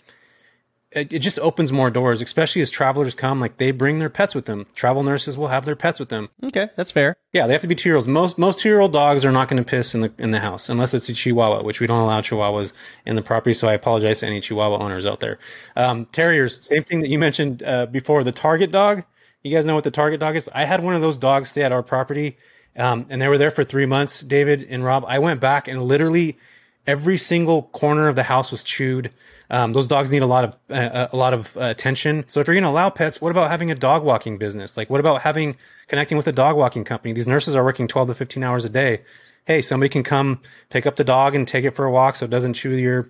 it, it just opens more doors, especially as travelers come. Like they bring their pets with them. Travel nurses will have their pets with them. Okay, that's fair. Yeah, they have to be two year olds. Most most two year old dogs are not going to piss in the in the house unless it's a Chihuahua, which we don't allow Chihuahuas in the property. So I apologize to any Chihuahua owners out there. Um, terriers, same thing that you mentioned uh, before. The Target dog. You guys know what the Target dog is? I had one of those dogs stay at our property, um, and they were there for three months. David and Rob. I went back and literally every single corner of the house was chewed. Um, those dogs need a lot of uh, a lot of uh, attention. So if you're going to allow pets, what about having a dog walking business? Like, what about having connecting with a dog walking company? These nurses are working 12 to 15 hours a day. Hey, somebody can come pick up the dog and take it for a walk so it doesn't chew your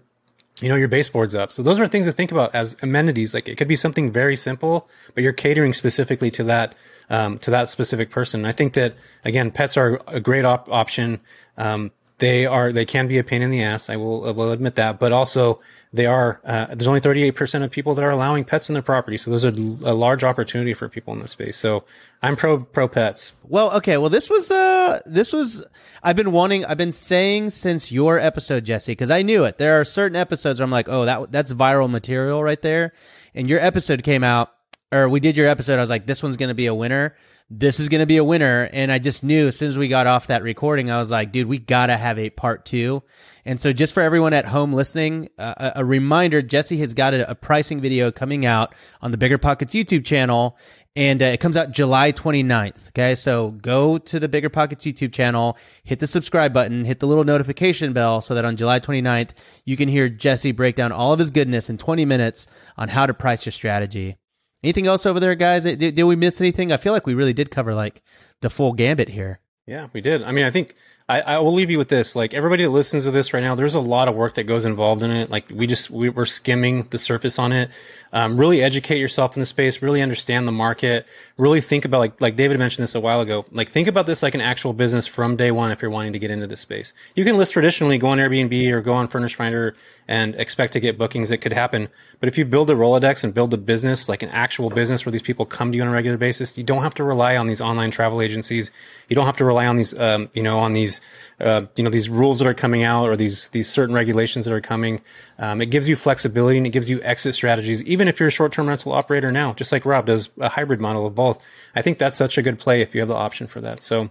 you know your baseboards up. So those are things to think about as amenities. Like it could be something very simple, but you're catering specifically to that um, to that specific person. I think that again, pets are a great op- option. Um, they are they can be a pain in the ass. I will I will admit that, but also they are uh, there's only 38% of people that are allowing pets in their property so there's a, a, large opportunity for people in this space so i'm pro pro pets. Well okay well this was uh this was i've been wanting i've been saying since your episode jesse because i knew it. There are certain episodes where i'm like oh that that's viral material right there. And your episode came out or we did your episode i was like this one's gonna be a winner this is going to be a winner. And I just knew as soon as we got off that recording, I was like, dude, we got to have a part two. And so just for everyone at home listening, uh, a, reminder, Jesse has got a, a, pricing video coming out on the Bigger Pockets YouTube channel. And uh, it comes out July 29th. Okay. So go to the Bigger Pockets YouTube channel, hit the subscribe button, hit the little notification bell so that on July 29th, you can hear Jesse break down all of his goodness in 20 minutes on how to price your strategy. Anything else over there, guys? Did, did we miss anything? I feel like we really did cover like the full gambit here. Yeah, we did. I mean, I think I, I will leave you with this. Like everybody that listens to this right now, there's a lot of work that goes involved in it. Like we just we, are skimming the surface on it. Um, really educate yourself in the space. Really understand the market. Really think about like like David mentioned this a while ago. Like think about this like an actual business from day one. If you're wanting to get into this space, you can list traditionally, go on Airbnb or go on Furnish Finder and expect to get bookings. It could happen. But if you build a Rolodex and build a business, like an actual business where these people come to you on a regular basis, you don't have to rely on these online travel agencies. You don't have to rely on these, um, you know, on these, uh, you know, these rules that are coming out or these, these certain regulations that are coming. Um, it gives you flexibility and it gives you exit strategies, even if you're a short-term rental operator now, just like Rob does a hybrid model of both. I think that's such a good play if you have the option for that. So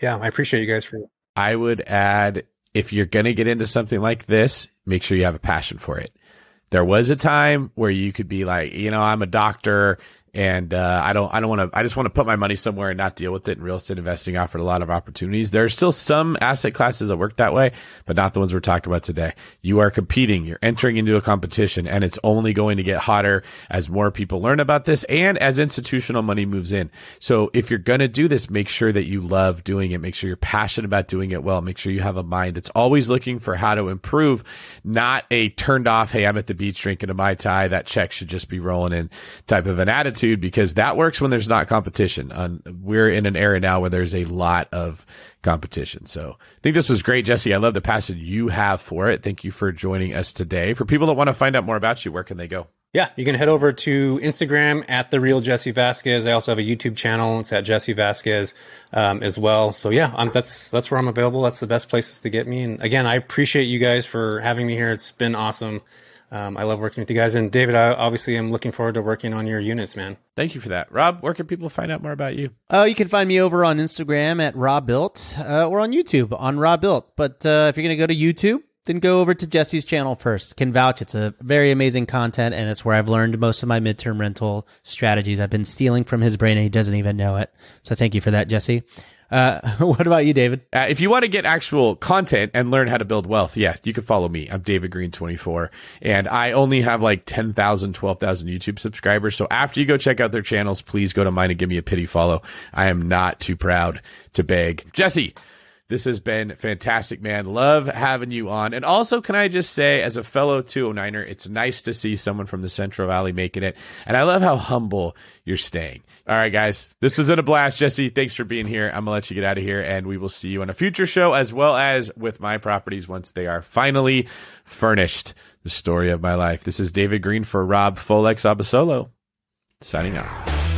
yeah, I appreciate you guys for. I would add if you're going to get into something like this, make sure you have a passion for it. There was a time where you could be like, you know, I'm a doctor and uh, I don't I don't want to I just want to put my money somewhere and not deal with it. And real estate investing offered a lot of opportunities. There are still some asset classes that work that way, but not the ones we're talking about today. You are competing, you're entering into a competition, and it's only going to get hotter as more people learn about this and as institutional money moves in. So if you're going to do this, make sure that you love doing it. Make sure you're passionate about doing it well. Make sure you have a mind that's always looking for how to improve, not a turned off, hey, I'm at the beach drinking a Mai Tai, that check should just be rolling in type of an attitude attitude because that works when there's not competition. Um, we're in an era now where there's a lot of competition. So I think this was great, Jesse. I love the passion you have for it. Thank you for joining us today. For people that want to find out more about you, where can they go? Yeah, you can head over to Instagram at the real Jesse Vasquez. I also have a YouTube channel. It's at Jesse Vasquez um, as well. So yeah, I'm, that's that's where I'm available. That's the best places to get me. And again, I appreciate you guys for having me here. It's been awesome. Um, I love working with you guys. And David, I obviously am looking forward to working on your units, man. Thank you for that. Rob, where can people find out more about you? Uh, you can find me over on Instagram at Robuilt uh, or on YouTube on Robuilt. But uh, if you're going to go to YouTube, then go over to Jesse's channel first. Can vouch it's a very amazing content, and it's where I've learned most of my midterm rental strategies. I've been stealing from his brain, and he doesn't even know it. So thank you for that, Jesse. Uh, [laughs] what about you, David? Uh, if you want to get actual content and learn how to build wealth, yeah, you can follow me. I'm David Greene 24 and I only have like 10,000, 12,000 YouTube subscribers. So after you go check out their channels, please go to mine and give me a pity follow. I am not too proud to beg. Jesse, this has been fantastic, man. Love having you on. And also, can I just say, as a fellow 209er, it's nice to see someone from the Central Valley making it. And I love how humble you're staying. All right, guys, this was in a blast. Jesse, thanks for being here. I'm going to let you get out of here, and we will see you on a future show as well as with my properties once they are finally furnished. The story of my life. This is David Greene for Rob Folex Abasolo, signing off.